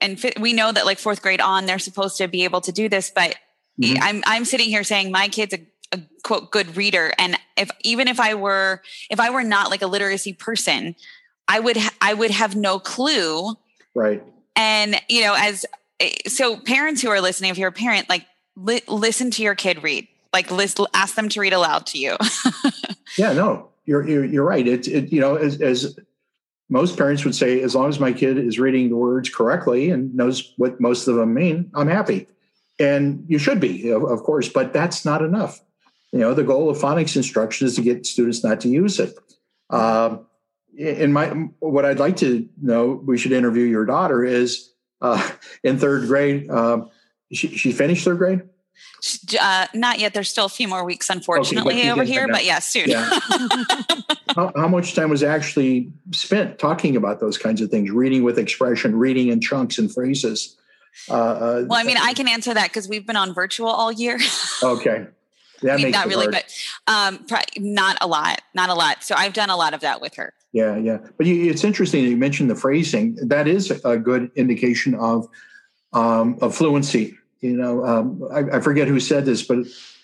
A: and we know that like fourth grade on they're supposed to be able to do this but mm-hmm. I'm I'm sitting here saying my kid's a a quote good reader. And if even if i were if i were not like a literacy person i would ha- i would have no clue.
C: Right.
A: And you know as eh, so parents who are listening if you're a parent like li- listen to your kid read. Like list, ask them to read aloud to you.
C: Yeah no you're, you're you're right. It's it, you know as, as most parents would say as long as my kid is reading the words correctly and knows what most of them mean i'm happy. And you should be of course but that's not enough you know, the goal of phonics instruction is to get students not to use it. Uh, in my, what I'd like to know, we should interview your daughter is uh, in third grade. Uh, she, she finished third grade.
A: Uh, not yet. There's still a few more weeks, unfortunately, okay, over here. But yeah, soon. Yeah.
C: how, how, much time was actually spent talking about those kinds of things? Reading with expression, reading in chunks and phrases.
A: Uh, uh well, I mean, I can answer that because we've been on virtual all year.
C: okay.
A: I mean, not really, hard. but um, not a lot, not a lot. So I've done a lot of that with her.
C: Yeah, yeah. But you, it's interesting that you mentioned the phrasing. That is a good indication of um, of fluency. You know, um, I, I, forget who said this, but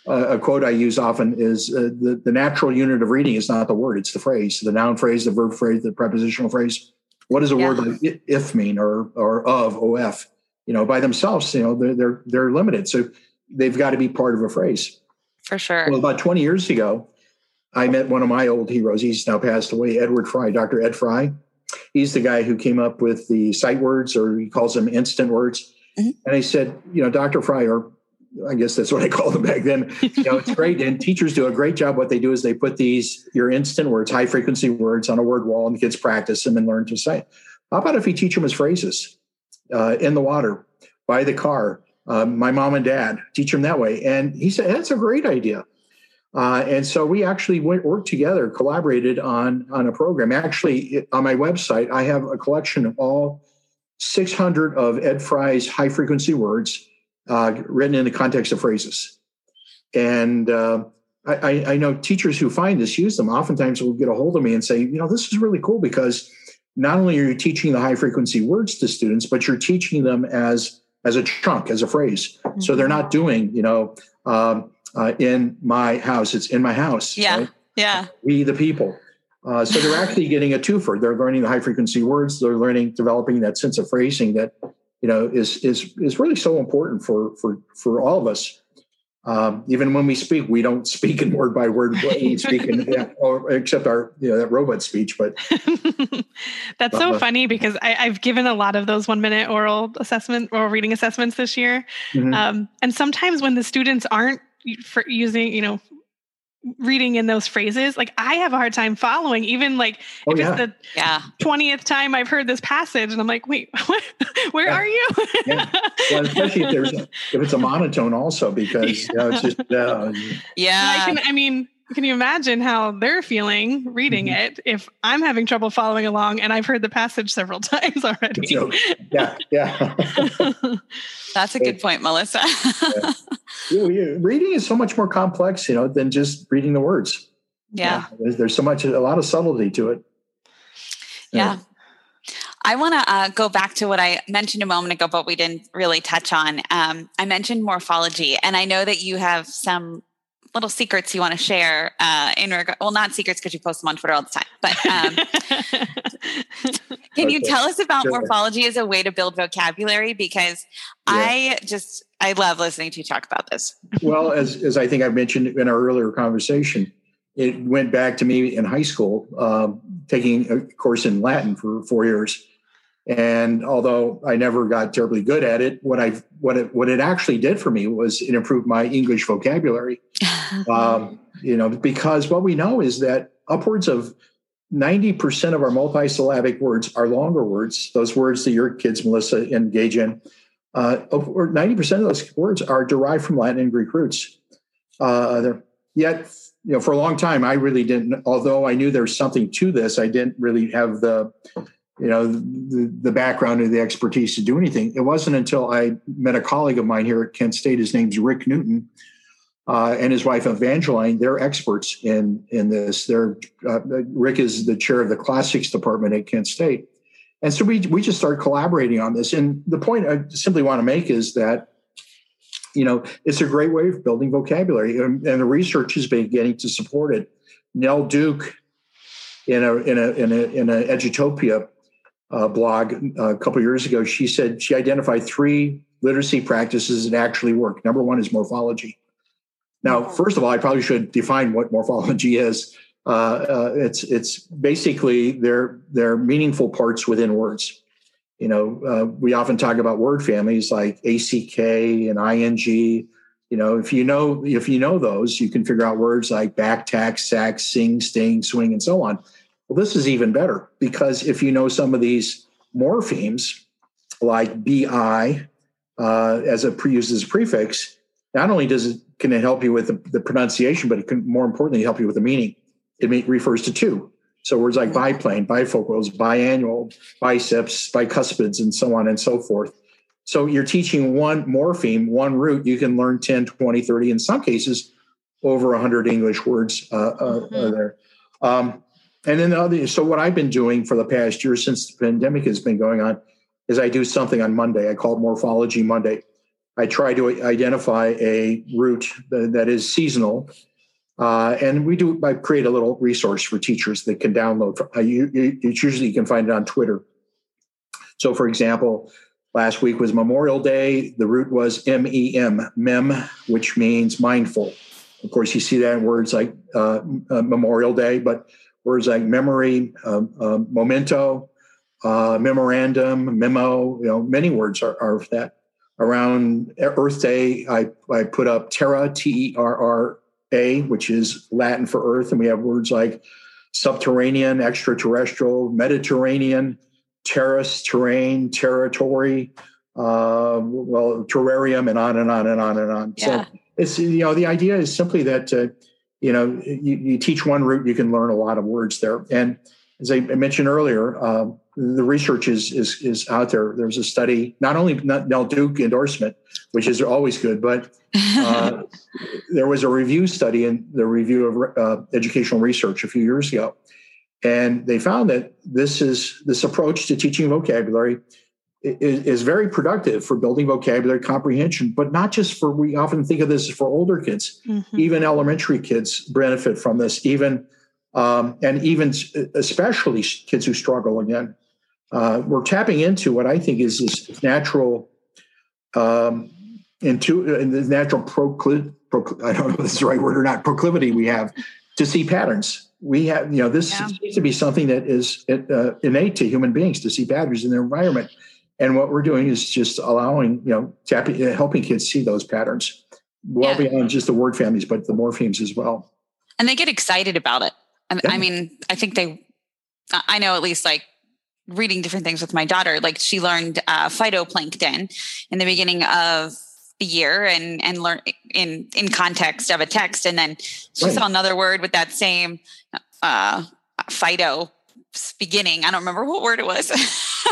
C: a quote I use often is uh, the, the natural unit of reading is not the word, it's the phrase, the noun phrase, the verb phrase, the prepositional phrase. What does a yeah. word like if mean or or of of? You know, by themselves, you know, they're they're they're limited. So they've got to be part of a phrase.
A: For sure.
C: Well, about 20 years ago, I met one of my old heroes. He's now passed away, Edward Fry, Dr. Ed Fry. He's the guy who came up with the sight words, or he calls them instant words. Mm-hmm. And I said, you know, Dr. Fry, or I guess that's what I called them back then. You know, it's great. and teachers do a great job. What they do is they put these, your instant words, high frequency words on a word wall and the kids practice them and learn to say. How about if you teach them as phrases uh, in the water, by the car, um, my mom and dad, teach them that way. And he said, that's a great idea. Uh, and so we actually went worked together, collaborated on on a program. Actually, on my website, I have a collection of all 600 of Ed Fry's high frequency words uh, written in the context of phrases. And uh, I, I, know teachers who find this use them oftentimes will get a hold of me and say, you know, this is really cool because not only are you teaching the high frequency words to students, but you're teaching them as as a chunk, as a phrase. Mm-hmm. So they're not doing, you know, um, uh, in my house. It's in my house.
A: Yeah, right? yeah.
C: We the people. Uh, so they're actually getting a twofer. They're learning the high frequency words. They're learning, developing that sense of phrasing that you know is is is really so important for for for all of us. Um, even when we speak, we don't speak in word by word. We speak in, yeah, or except our you know that robot speech. But
B: that's so uh, funny because I, have given a lot of those one minute oral assessment or reading assessments this year, mm-hmm. um, and sometimes when the students aren't for using you know reading in those phrases like i have a hard time following even like oh, if yeah. it's the yeah. 20th time i've heard this passage and i'm like wait what? where yeah. are you
C: yeah. Well, especially if there's a, if it's a monotone also because you know, it's just uh,
A: yeah
B: I, can, I mean can you imagine how they're feeling reading mm-hmm. it if I'm having trouble following along and I've heard the passage several times already?
C: Yeah, yeah.
A: That's a good point, Melissa.
C: yeah. Reading is so much more complex, you know, than just reading the words.
A: Yeah.
C: there's, there's, so much, a lot of subtlety to it.
A: Yeah. yeah. I want to uh, go back to what I mentioned a moment ago, but we didn't really touch on. Um, I mentioned morphology, and I know that you have some little secrets you want to share uh, in regard well not secrets because you post them on twitter all the time but um, can okay. you tell us about sure. morphology as a way to build vocabulary because yeah. i just i love listening to you talk about this
C: well as, as i think i mentioned in our earlier conversation it went back to me in high school um, taking a course in latin for four years and although I never got terribly good at it, what I what it what it actually did for me was it improved my English vocabulary. um, you know, because what we know is that upwards of 90% of our multisyllabic words are longer words, those words that your kids, Melissa, engage in. Uh, or 90% of those words are derived from Latin and Greek roots. Uh, yet, you know, for a long time, I really didn't, although I knew there's something to this, I didn't really have the you know the, the background or the expertise to do anything. It wasn't until I met a colleague of mine here at Kent State. His name's Rick Newton, uh, and his wife Evangeline. They're experts in in this. They're uh, Rick is the chair of the classics department at Kent State, and so we we just started collaborating on this. And the point I simply want to make is that you know it's a great way of building vocabulary, and, and the research is beginning to support it. Nell Duke in a in a in a in a Edutopia uh, blog uh, a couple years ago, she said she identified three literacy practices that actually work. Number one is morphology. Now, first of all, I probably should define what morphology is. Uh, uh, it's it's basically they're they're meaningful parts within words. You know, uh, we often talk about word families like ACK and ING. You know, if you know if you know those, you can figure out words like back, tack, sack, sing, sting, swing, and so on. Well, this is even better because if you know some of these morphemes, like bi uh, as a pre- used as a prefix, not only does it can it help you with the, the pronunciation, but it can more importantly help you with the meaning. It may, refers to two. So words like biplane, bifocals, biannual, biceps, bicuspids, and so on and so forth. So you're teaching one morpheme, one root. You can learn 10, 20, 30, in some cases, over 100 English words uh, uh, mm-hmm. there. Um, and then the other, so what I've been doing for the past year since the pandemic has been going on is I do something on Monday. I call it Morphology Monday. I try to identify a root that is seasonal. Uh, and we do, I create a little resource for teachers that can download. For, uh, you, you, it's usually you can find it on Twitter. So, for example, last week was Memorial Day. The root was M E M, mem, which means mindful. Of course, you see that in words like uh, uh Memorial Day, but words like memory, uh, uh, memento, uh, memorandum, memo. You know, many words are, are that. Around Earth Day, I, I put up terra, T E R R A, which is Latin for Earth, and we have words like subterranean, extraterrestrial, Mediterranean, terrace, terrain, territory, uh, well, terrarium, and on and on and on and on. Yeah. So it's you know the idea is simply that uh, you know you, you teach one root you can learn a lot of words there and as I mentioned earlier, uh, the research is, is is out there. There's a study, not only Nell Duke endorsement, which is always good, but uh, there was a review study in the review of uh, educational research a few years ago, and they found that this is this approach to teaching vocabulary is, is very productive for building vocabulary comprehension, but not just for. We often think of this for older kids. Mm-hmm. Even elementary kids benefit from this. Even um, and even especially kids who struggle again. Uh, we're tapping into what I think is this natural, um, into the natural proclivity. Procl- I don't know if this is the right word or not. Proclivity we have to see patterns. We have, you know, this yeah. seems to be something that is uh, innate to human beings to see patterns in their environment. And what we're doing is just allowing, you know, tapping, uh, helping kids see those patterns well yeah. beyond just the word families, but the morphemes as well.
A: And they get excited about it. And yeah. I mean, I think they, I know at least like reading different things with my daughter. Like she learned uh, phytoplankton in the beginning of the year and and learn in in context of a text, and then she right. saw another word with that same uh, phyto beginning. I don't remember what word it was,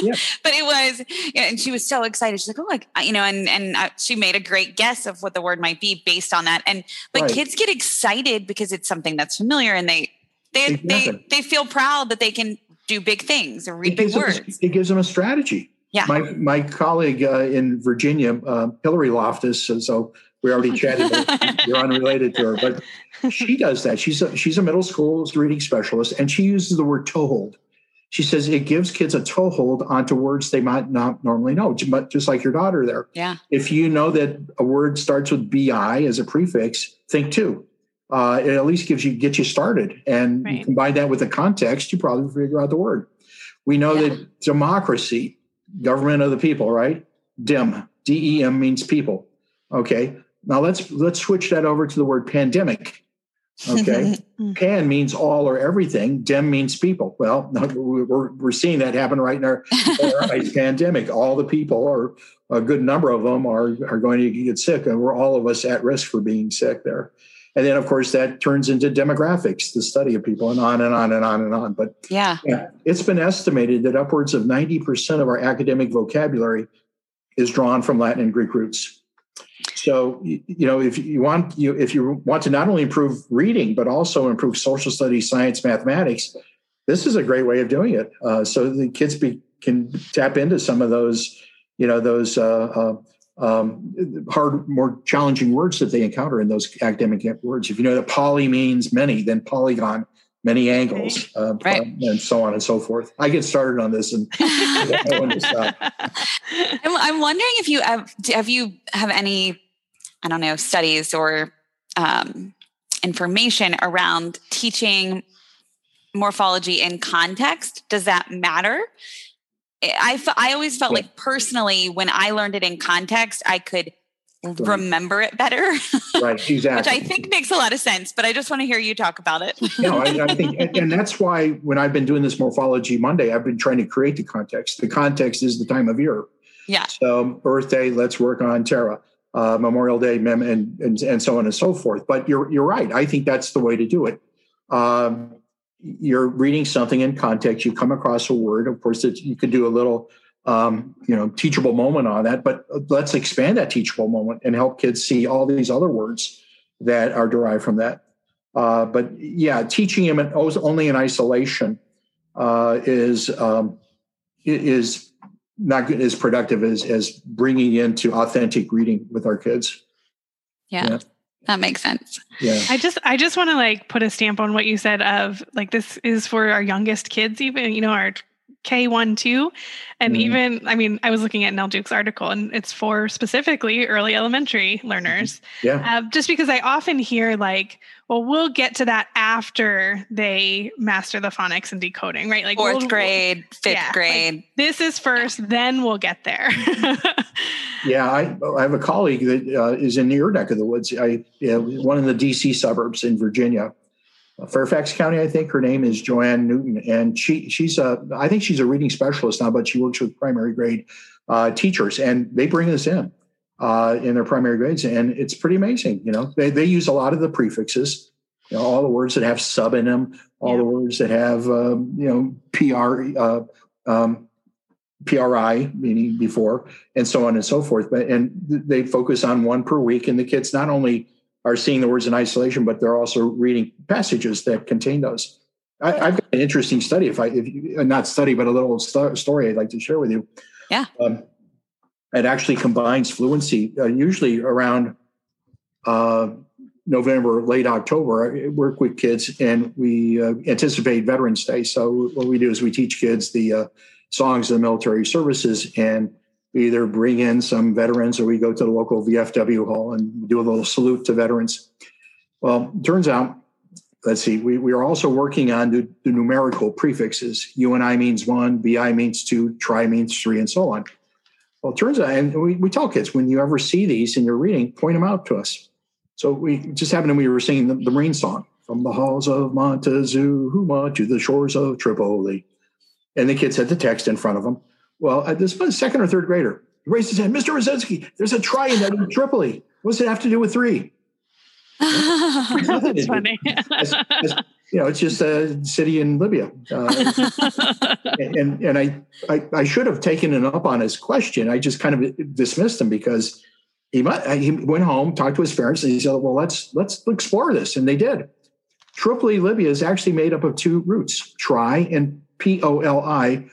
A: yeah. but it was, and she was so excited. She's like, "Oh, like you know," and and uh, she made a great guess of what the word might be based on that. And but right. kids get excited because it's something that's familiar, and they they they they feel proud that they can do big things or read big words.
C: It gives them a strategy.
A: Yeah.
C: My my colleague uh, in Virginia, uh, Hillary Loftus, so we already chatted. you're unrelated to her, but she does that. She's a, she's a middle school reading specialist, and she uses the word toehold. She says it gives kids a toehold onto words they might not normally know, but just like your daughter there.
A: Yeah.
C: If you know that a word starts with bi as a prefix, think two uh, it at least gives you get you started and right. you combine that with the context you probably figure out the word we know yeah. that democracy government of the people right dem dem means people okay now let's let's switch that over to the word pandemic okay? Mm. pan means all or everything dem means people. Well we're, we're seeing that happen right in our, our pandemic. All the people or a good number of them are, are going to get sick and we're all of us at risk for being sick there. And then of course that turns into demographics the study of people and on and on and on and on. But
A: yeah,
C: yeah it's been estimated that upwards of 90% of our academic vocabulary is drawn from latin and greek roots so you know if you want you if you want to not only improve reading but also improve social studies science mathematics this is a great way of doing it uh, so the kids be, can tap into some of those you know those uh, uh, um, hard, more challenging words that they encounter in those academic words. If you know that poly means many, then polygon, many angles, uh, right. and so on and so forth. I get started on this and I want to stop.
A: I'm wondering if you have, have you have any, I don't know, studies or um, information around teaching morphology in context. Does that matter? I, I always felt yeah. like personally when I learned it in context, I could right. remember it better.
C: right, exactly.
A: Which I think makes a lot of sense, but I just want to hear you talk about it.
C: no, I, I think, and, and, that's why when I've been doing this Morphology Monday, I've been trying to create the context. The context is the time of year.
A: Yeah.
C: So Earth Day, let's work on Terra. Uh, Memorial Day, and, and and so on and so forth. But you're you're right. I think that's the way to do it. Um, you're reading something in context, you come across a word. Of course, you could do a little, um, you know, teachable moment on that. But let's expand that teachable moment and help kids see all these other words that are derived from that. Uh, but yeah, teaching them only in isolation uh, is um, is not as productive as as bringing into authentic reading with our kids.
A: yeah. yeah that makes sense.
C: Yeah.
B: I just I just want to like put a stamp on what you said of like this is for our youngest kids even you know our K1 2 and mm even I mean I was looking at Nell Duke's article and it's for specifically early elementary learners.
C: Yeah.
B: Uh, just because I often hear like well we'll get to that after they master the phonics and decoding, right?
A: Like 4th we'll, grade, 5th yeah, grade. Like,
B: this is first yeah. then we'll get there.
C: yeah, I, I have a colleague that uh, is in your neck of the woods. I yeah, one of the DC suburbs in Virginia Fairfax County, I think her name is Joanne Newton, and she she's a I think she's a reading specialist now, but she works with primary grade uh, teachers, and they bring this in uh, in their primary grades, and it's pretty amazing. You know, they they use a lot of the prefixes, You know, all the words that have sub in them, all yeah. the words that have um, you know pr uh, um, PRI, meaning before, and so on and so forth. But and they focus on one per week, and the kids not only are seeing the words in isolation, but they're also reading passages that contain those. I, have got an interesting study. If I, if you, not study, but a little st- story I'd like to share with you.
A: Yeah. Um,
C: it actually combines fluency, uh, usually around uh, November, late October. I work with kids, and we uh, anticipate Veterans Day. So what we do is we teach kids the uh, songs of the military services, and we either bring in some veterans or we go to the local VFW hall and do a little salute to veterans. Well, turns out let's see, we, we are also working on the, the, numerical prefixes. UNI means one, BI means two, tri means three, and so on. Well, it turns out, and we, we tell kids when you ever see these in your reading, point them out to us. So we just happened to we were singing the, the Marine song from the halls of Montezuma to the shores of Tripoli. And the kids had the text in front of them. Well, uh, this was second or third grader. He raised his hand, Mr. Rasinski, there's a try in that in Tripoli. What does it have to do with three?
B: That's funny.
C: It's, it's, you know, it's just a city in Libya. Uh, and and I, I, I should have taken him up on his question. I just kind of dismissed him because he might, he went home, talked to his parents, and he said, "Well, let's let's explore this," and they did. Tripoli, Libya, is actually made up of two roots: tri and P O L I.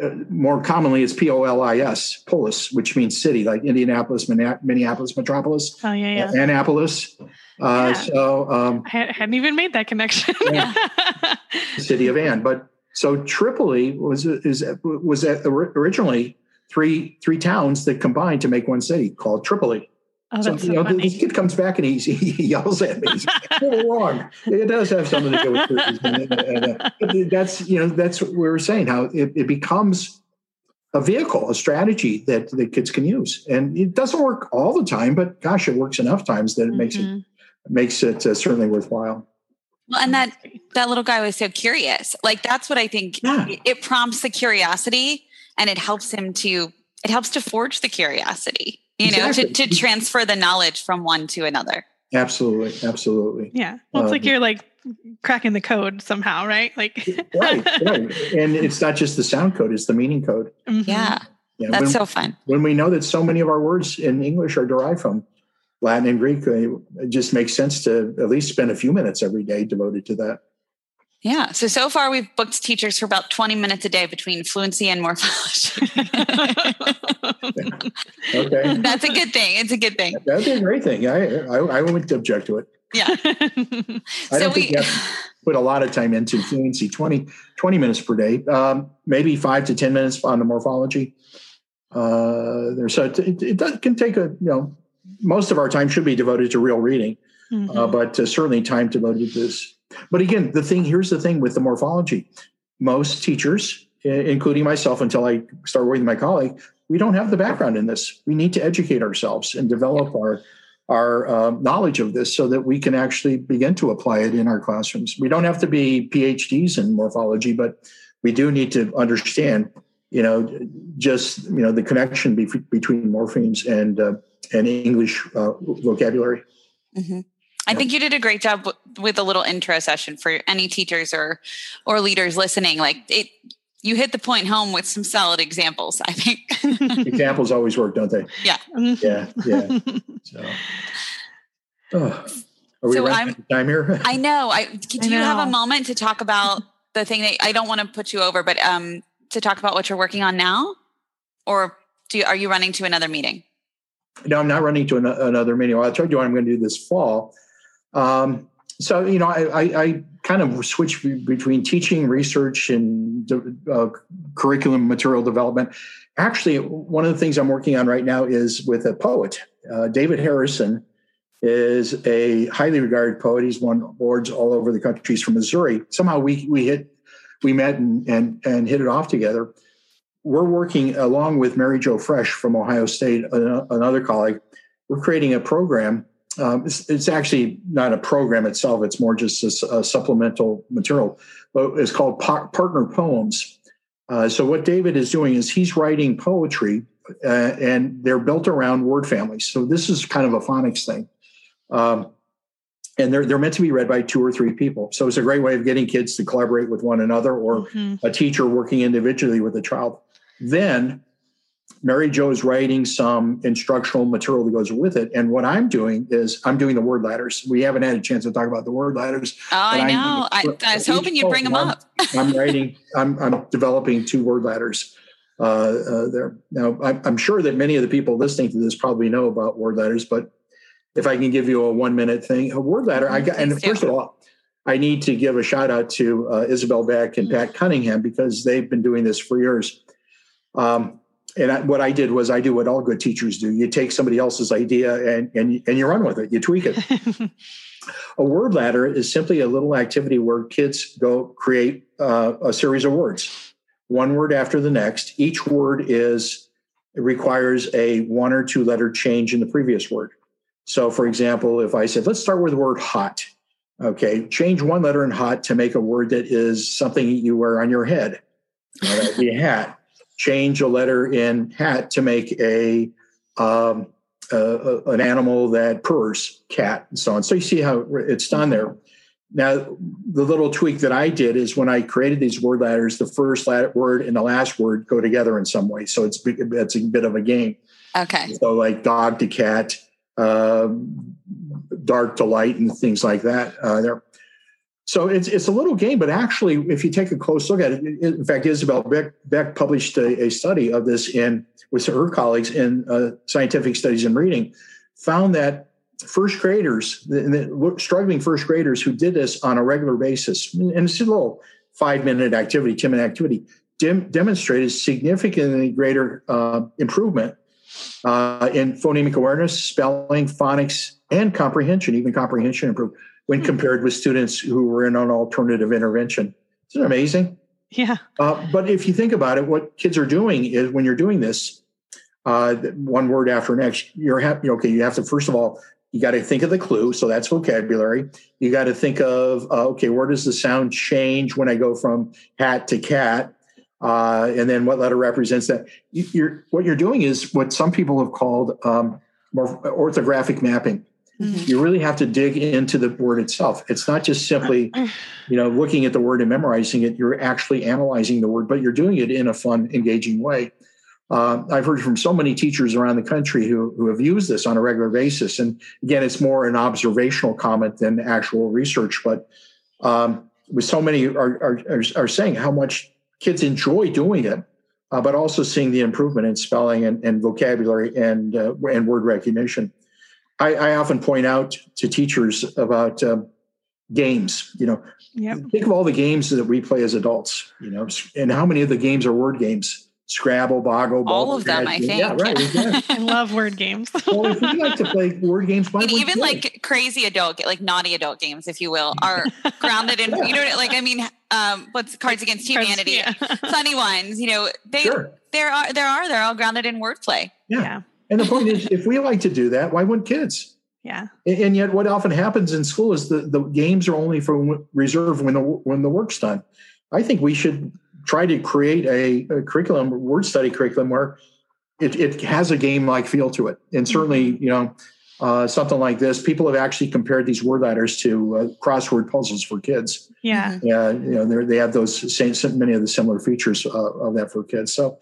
C: Uh, more commonly, it's P O L I S, polis, which means city, like Indianapolis, Minneapolis, Metropolis,
B: oh, yeah, yeah.
C: Annapolis. Uh, so um,
B: I hadn't even made that connection.
C: yeah. city of Ann, but so Tripoli was is was originally three three towns that combined to make one city called Tripoli.
B: Oh, so, you know,
C: funny. this kid comes back and he, he yells at me. You're wrong. It does have something to do with and, and, uh, that's you know that's what we were saying how it, it becomes a vehicle, a strategy that the kids can use, and it doesn't work all the time, but gosh, it works enough times that it mm-hmm. makes it mm-hmm makes it uh, certainly worthwhile.
A: Well, and that that little guy was so curious. Like that's what I think. Yeah. It prompts the curiosity, and it helps him to. It helps to forge the curiosity. You exactly. know, to, to transfer the knowledge from one to another.
C: Absolutely, absolutely.
B: Yeah. Well, it's um, like you're like cracking the code somehow, right? Like
C: right, right. And it's not just the sound code; it's the meaning code.
A: Mm-hmm. Yeah. Yeah, That's
C: when,
A: so fun.
C: When we know that so many of our words in English are derived from Latin and Greek, it just makes sense to at least spend a few minutes every day devoted to that.
A: Yeah. So so far we've booked teachers for about 20 minutes a day between fluency and morphology. okay. That's a good thing. It's a good thing.
C: That'd be a great thing. I I, I wouldn't object to it.
A: Yeah.
C: I so don't we, think you have to put a lot of time into fluency, 20, 20 minutes per day, um, maybe five to 10 minutes on the morphology. Uh, there, so it, it, it does, can take a, you know, most of our time should be devoted to real reading, uh, mm-hmm. uh, but uh, certainly time devoted to this. But again, the thing here's the thing with the morphology. Most teachers, including myself, until I start working with my colleague, we don't have the background in this. We need to educate ourselves and develop our our uh, knowledge of this so that we can actually begin to apply it in our classrooms. We don't have to be PhDs in morphology, but we do need to understand, you know, just you know the connection be- between morphemes and uh, and English uh, vocabulary.
A: Mm-hmm. I think you did a great job w- with a little intro session for any teachers or or leaders listening. Like it, you hit the point home with some solid examples. I think
C: examples always work, don't they?
A: Yeah,
C: yeah, yeah. So, oh, are we so running I'm, time here?
A: I know. I do I know. you have a moment to talk about the thing that I don't want to put you over, but um, to talk about what you're working on now, or do you, are you running to another meeting?
C: no, I'm not running to an, another meeting. Well, I told you what I'm going to do this fall. Um, so, you know, I, I, I, kind of switch between teaching, research, and uh, curriculum material development. Actually, one of the things I'm working on right now is with a poet. Uh, David Harrison is a highly regarded poet. He's won awards all over the country. He's from Missouri. Somehow we we hit we met and and and hit it off together we're working along with Mary Jo Fresch from Ohio State, another colleague. We're creating a program. Um, it's, it's, actually not a program itself; it's more just a, a supplemental material. But it's called par- Partner Poems. Uh, so what David is doing is he's writing poetry, uh, and they're built around word families. So this is kind of a phonics thing. Um, and they're they're meant to be read by two or three people. So it's a great way of getting kids to collaborate with one another, or mm-hmm. a teacher working individually with a child. Then Mary Jo is writing some instructional material that goes with it. And what I'm doing is I'm doing the word ladders. We haven't had a chance to talk about the word ladders.
A: Oh, I know. I, I, was hoping you'd bring them
C: I'm,
A: up.
C: I'm writing, I'm, I'm developing two word ladders uh, uh, there. Now, I'm, I'm sure that many of the people listening to this probably know about word ladders, but if I can give you a one minute thing, a word ladder, I got, and first of all, I need to give a shout out to uh, Isabel Beck and Pat Cunningham because they've been doing this for years. Um, and I, what I did was I do what all good teachers do. You take somebody else's idea and and and you run with it. You tweak it. a word ladder is simply a little activity where kids go create uh, a series of words, one word after the next. Each word is requires a one or two letter change in the previous word. So, for example, if I said, "Let's start with the word hot," okay, change one letter in hot to make a word that is something you wear on your head. that would be a hat change a letter in hat to make a, um, an animal that purrs, cat, and so on. So you see how it's done there. Now, the little tweak that I did is when I created these word ladders, the first word and the last word go together in some way. So it's it's a bit of a game.
A: Okay.
C: So like dog to cat, um, dark to light, and things like that. Uh, there. So it's it's a little game, but actually, if you take a close look at it, in fact, Isabel Beck, Beck published a, a, study of this in with her colleagues in uh, Scientific Studies in Reading, found that first graders, the, the struggling first graders who did this on a regular basis, and it's a little five minute activity, ten minute activity, dem- demonstrated significantly greater uh, improvement uh, in phonemic awareness, spelling, phonics, and comprehension. Even comprehension improved when hmm. compared with students who were in an alternative intervention. Isn't it amazing?
B: Yeah.
C: Uh, but if you think about it, what kids are doing is when you're doing this, uh, one word after next, you're happy. Okay, you have to first of all, you got to think of the clue, so that's vocabulary. You got to think of uh, okay, where does the sound change when I go from hat to cat, uh, and then what letter represents that? You, are what you're doing is what some people have called um, orthographic mapping. Mm-hmm. You really have to dig into the word itself. It's not just simply, you know, looking at the word and memorizing it. You're actually analyzing the word, but you're doing it in a fun, engaging way. Uh, I've heard from so many teachers around the country who, who have used this on a regular basis. And again, it's more an observational comment than actual research. But um, with so many are, are, are saying how much kids enjoy doing it, uh, but also seeing the improvement in spelling and, and vocabulary and uh, and word recognition. I, I often point out to teachers about um, games. You know, yep. think of all the games that we play as adults. You know, and how many of the games are word games? Scrabble, Boggle,
A: all of them. I think.
C: Yeah, right.
B: I love word games.
C: well, if you like to play word games, why
A: even like crazy adult, like naughty adult games, if you will, are grounded in. yeah. You know, like I mean, um, what's Cards Against Humanity, Cards, yeah. Funny Ones. You know, they sure. there are there are they're all grounded in wordplay.
C: Yeah. yeah. And the point is, if we like to do that, why wouldn't kids?
B: Yeah.
C: And yet, what often happens in school is the, the games are only for reserved when the when the work's done. I think we should try to create a, a curriculum, word study curriculum, where it, it has a game like feel to it. And certainly, mm-hmm. you know, uh, something like this, people have actually compared these word ladders to uh, crossword puzzles for kids.
B: Yeah.
C: Yeah. You know, they have those same, many of the similar features uh, of that for kids. So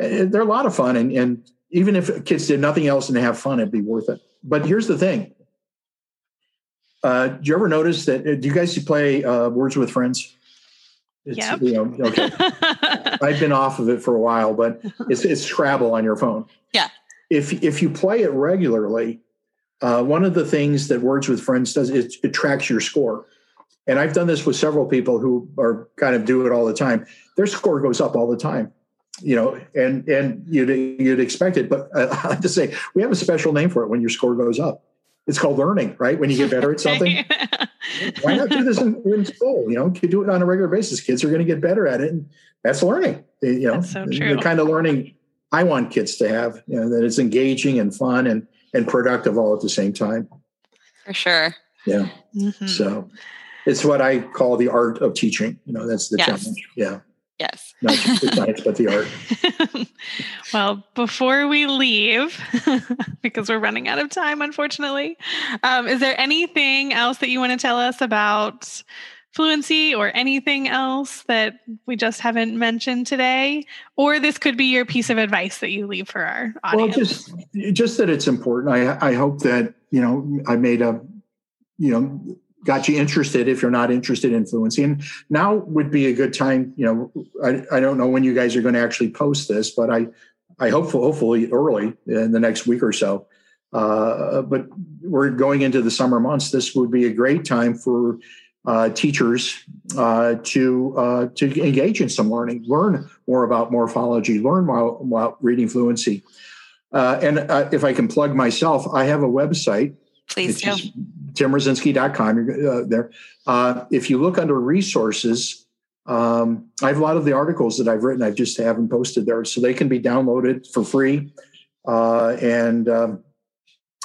C: uh, they're a lot of fun. And, and even if kids did nothing else and have fun, it'd be worth it. But here's the thing. Uh, do you ever notice that? Uh, do you guys play uh, Words with Friends?
B: It's, yep. You know,
C: okay. I've been off of it for a while, but it's it's Scrabble on your phone.
A: Yeah.
C: If if you play it regularly, uh, one of the things that Words with Friends does is it tracks your score. And I've done this with several people who are kind of do it all the time. Their score goes up all the time you know, and and you'd you'd expect it, but uh, I like to say we have a special name for it when your score goes up. It's called learning, right? When you get better at something. Why not do this in, in, school? You know, you do it on a regular basis. Kids are going to get better at it, and that's learning. You know,
B: so the
C: kind of learning I want kids to have. You know, that it's engaging and fun and and productive all at the same time.
A: For sure.
C: Yeah. Mm-hmm. So it's what I call the art of teaching. You know, that's the yes. challenge. Yeah.
A: Yes.
C: Not just the science, but the art.
B: Well, before we leave, because we're running out of time, unfortunately, um, is there anything else that you want to tell us about fluency or anything else that we just haven't mentioned today? Or this could be your piece of advice that you leave for our audience.
C: Well, just just that it's important. I I hope that you know I made a you know got you interested if you're not interested in fluency. And now would be a good time. You know, I, I don't know when you guys are going to actually post this, but I I hope hopefully early in the next week or so. Uh, but we're going into the summer months. This would be a great time for uh, teachers uh, to uh, to engage in some learning, learn more about morphology, learn more about reading fluency. Uh, and uh, if I can plug myself, I have a website.
A: Please do.
C: timrasinski.com. Uh, there. if you look under resources, um, I have a lot of the articles that I've written. I just haven't posted there, so they can be downloaded for free. and um,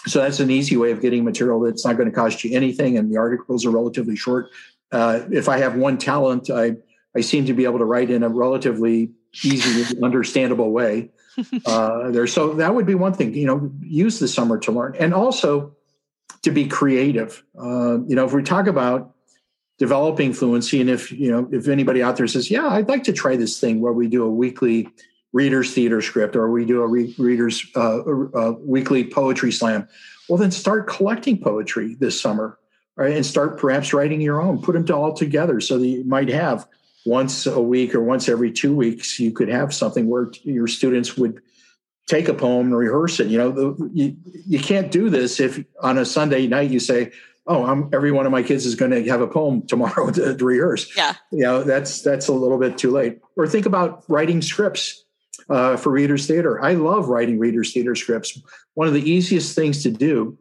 C: so that's an easy way of getting material that's not going to cost you anything, and the articles are relatively short. Uh, if I have one talent, I I seem to be able to write in a relatively easy, understandable way. Uh, there, so that would be one thing. You know, use the summer to learn, and also to be creative. Uh, you know, if we talk about developing fluency, and if you know, if anybody out there says, "Yeah, I'd like to try this thing where we do a weekly readers theater script or we do a re- readers uh, uh, weekly poetry slam well then start collecting poetry this summer right and start perhaps writing your own put them all together so that you might have once a week or once every two weeks you could have something where your students would take a poem and rehearse it you know the, you, you can't do this if on a sunday night you say oh I'm, every one of my kids is going to have a poem tomorrow to, to rehearse
A: yeah
C: you know that's that's a little bit too late or think about writing scripts uh, for Reader's Theater. I love writing Reader's Theater scripts. One of the easiest things to do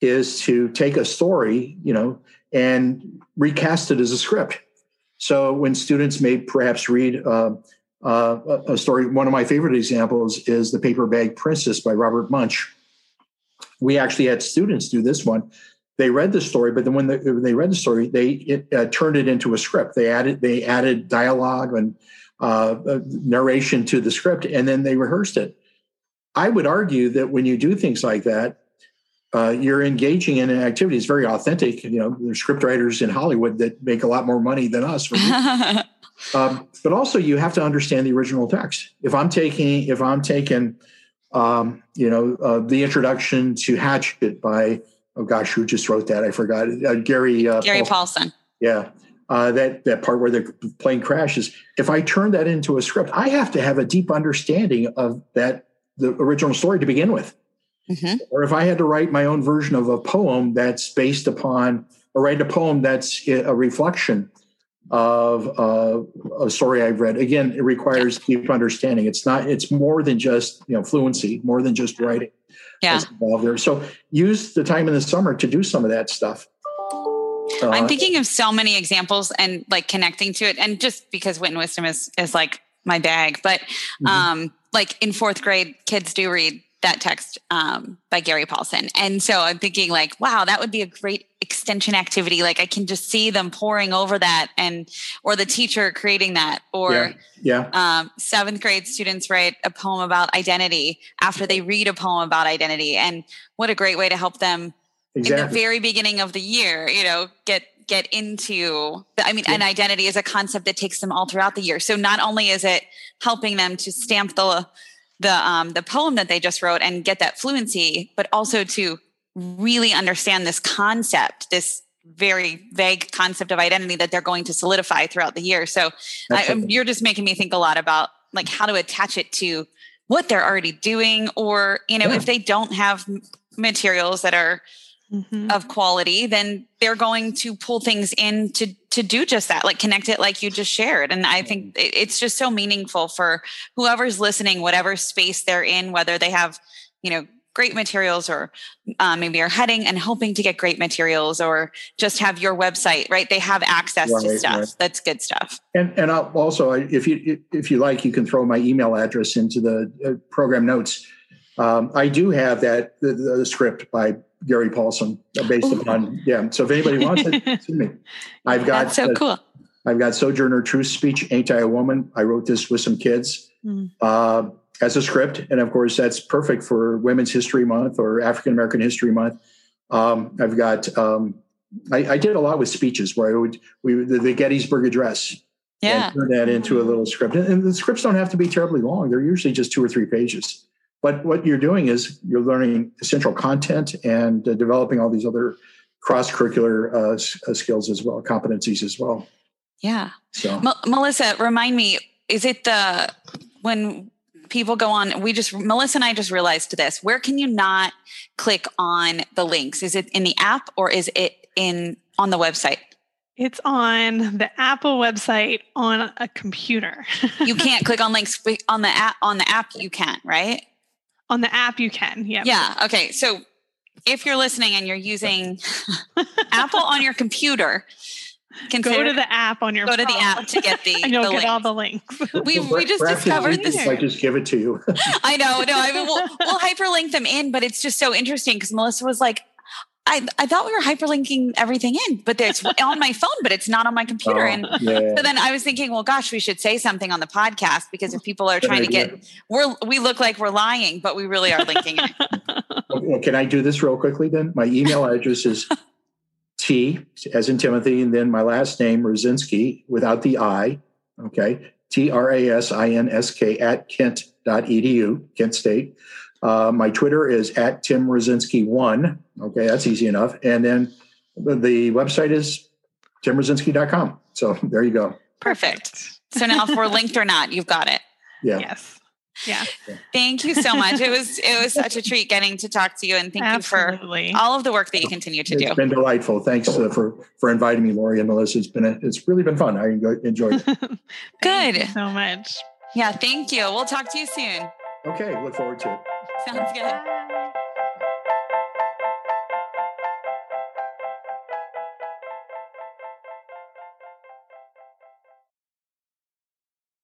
C: is to take a story, you know, and recast it as a script. So when students may perhaps read uh, uh, a story, one of my favorite examples is The Paper Bag Princess by Robert Munsch. We actually had students do this one. They read the story, but then when, when they read the story, they it, uh, turned it into a script. They added they added dialogue and uh, narration to the script, and then they rehearsed it. I would argue that when you do things like that, uh, you're engaging in an activity. It's very authentic. You know, there's script writers in Hollywood that make a lot more money than us. um, but also, you have to understand the original text. If I'm taking, if I'm taking, um, you know, uh, the introduction to Hatchet by oh gosh, who just wrote that? I forgot. Uh, Gary
A: uh, Gary Paulsen. Paulsen.
C: Yeah, uh, that that part where the plane crashes. If I turn that into a script, I have to have a deep understanding of that the original story to begin with. Mm-hmm. Or if I had to write my own version of a poem that's based upon, or write a poem that's a reflection of uh, a story I've read. Again, it requires deep understanding. It's not. It's more than just you know fluency, more than just writing.
A: Yeah.
C: Involved there. So use the time in the summer to do some of that stuff.
A: Uh, I'm thinking of so many examples and like connecting to it, and just because wit and wisdom is is like my bag, but mm-hmm. um, like in fourth grade, kids do read that text um, by Gary Paulsen, and so I'm thinking like, wow, that would be a great extension activity. Like I can just see them poring over that, and or the teacher creating that, or
C: yeah, yeah.
A: Um, seventh grade students write a poem about identity after they read a poem about identity, and what a great way to help them exactly. in the very beginning of the year, you know, get get into I mean, yeah. an identity is a concept that takes them all throughout the year. So not only is it helping them to stamp the the um, the poem that they just wrote and get that fluency, but also to really understand this concept, this very vague concept of identity that they're going to solidify throughout the year. So I, you're just making me think a lot about like how to attach it to what they're already doing, or you know, yeah. if they don't have materials that are mm-hmm. of quality, then they're going to pull things in to to do just that, like connect it like you just shared. And I think it's just so meaningful for whoever's listening, whatever space they're in, whether they have, you know, great materials or um, maybe are heading and hoping to get great materials or just have your website right they have access right, to stuff right. that's good stuff
C: and and I'll also if you if you like you can throw my email address into the uh, program notes um, i do have that the, the, script by Gary Paulsen uh, based Ooh. upon yeah. So if anybody wants it, to me. I've got
A: That's so uh, cool.
C: I've got Sojourner Truth Speech, Ain't I a Woman? I wrote this with some kids. Mm. Uh, as a script, and of course that's perfect for Women's History Month or African American History Month. Um, I've got um, I, I, did a lot with speeches where I would we the, the Gettysburg Address.
A: Yeah,
C: turn that into a little script, and, and the scripts don't have to be terribly long. They're usually just two or three pages. But what you're doing is you're learning essential content and uh, developing all these other cross curricular uh, uh, skills as well, competencies as well.
A: Yeah. So, M- Melissa, remind me, is it the when people go on we just melissa and i just realized this. Where can you not click on the links? Is it in the app or is it in on the website?
B: It's on the apple website on a computer.
A: You can't click on links on the app on the app you can't right
B: on the app you can yeah
A: yeah okay so if you're listening and you're using apple on your computer
B: Consider, go to the app on your
A: go
B: phone.
A: to the app to get the
B: and you'll
A: the
B: get
A: links.
B: all the links.
A: We we just discovered this.
C: I just give it to you.
A: I know, no, I mean we'll, we'll hyperlink them in, but it's just so interesting because Melissa was like, I, I thought we were hyperlinking everything in, but it's on my phone, but it's not on my computer. Oh, and yeah. so then I was thinking, well, gosh, we should say something on the podcast because if people are trying to get, we're we look like we're lying, but we really are linking it.
C: Well, can I do this real quickly then? My email address is T as in Timothy, and then my last name, Rasinski, without the I. Okay. T R A S I N S K at kent.edu, Kent State. Uh, my Twitter is at Tim Rasinski1. Okay, that's easy enough. And then the website is timrasinski.com. So there you go.
A: Perfect. So now if we're linked or not, you've got it.
C: Yeah.
B: Yes. Yeah.
A: Thank you so much. It was it was such a treat getting to talk to you, and thank Absolutely. you for all of the work that you continue to
C: it's
A: do.
C: It's been delightful. Thanks uh, for for inviting me, Lori and Melissa. It's been a, it's really been fun. I enjoyed it.
A: Good.
B: so much.
A: Yeah. Thank you. We'll talk to you soon.
C: Okay. Look forward to it.
A: Sounds good. Bye.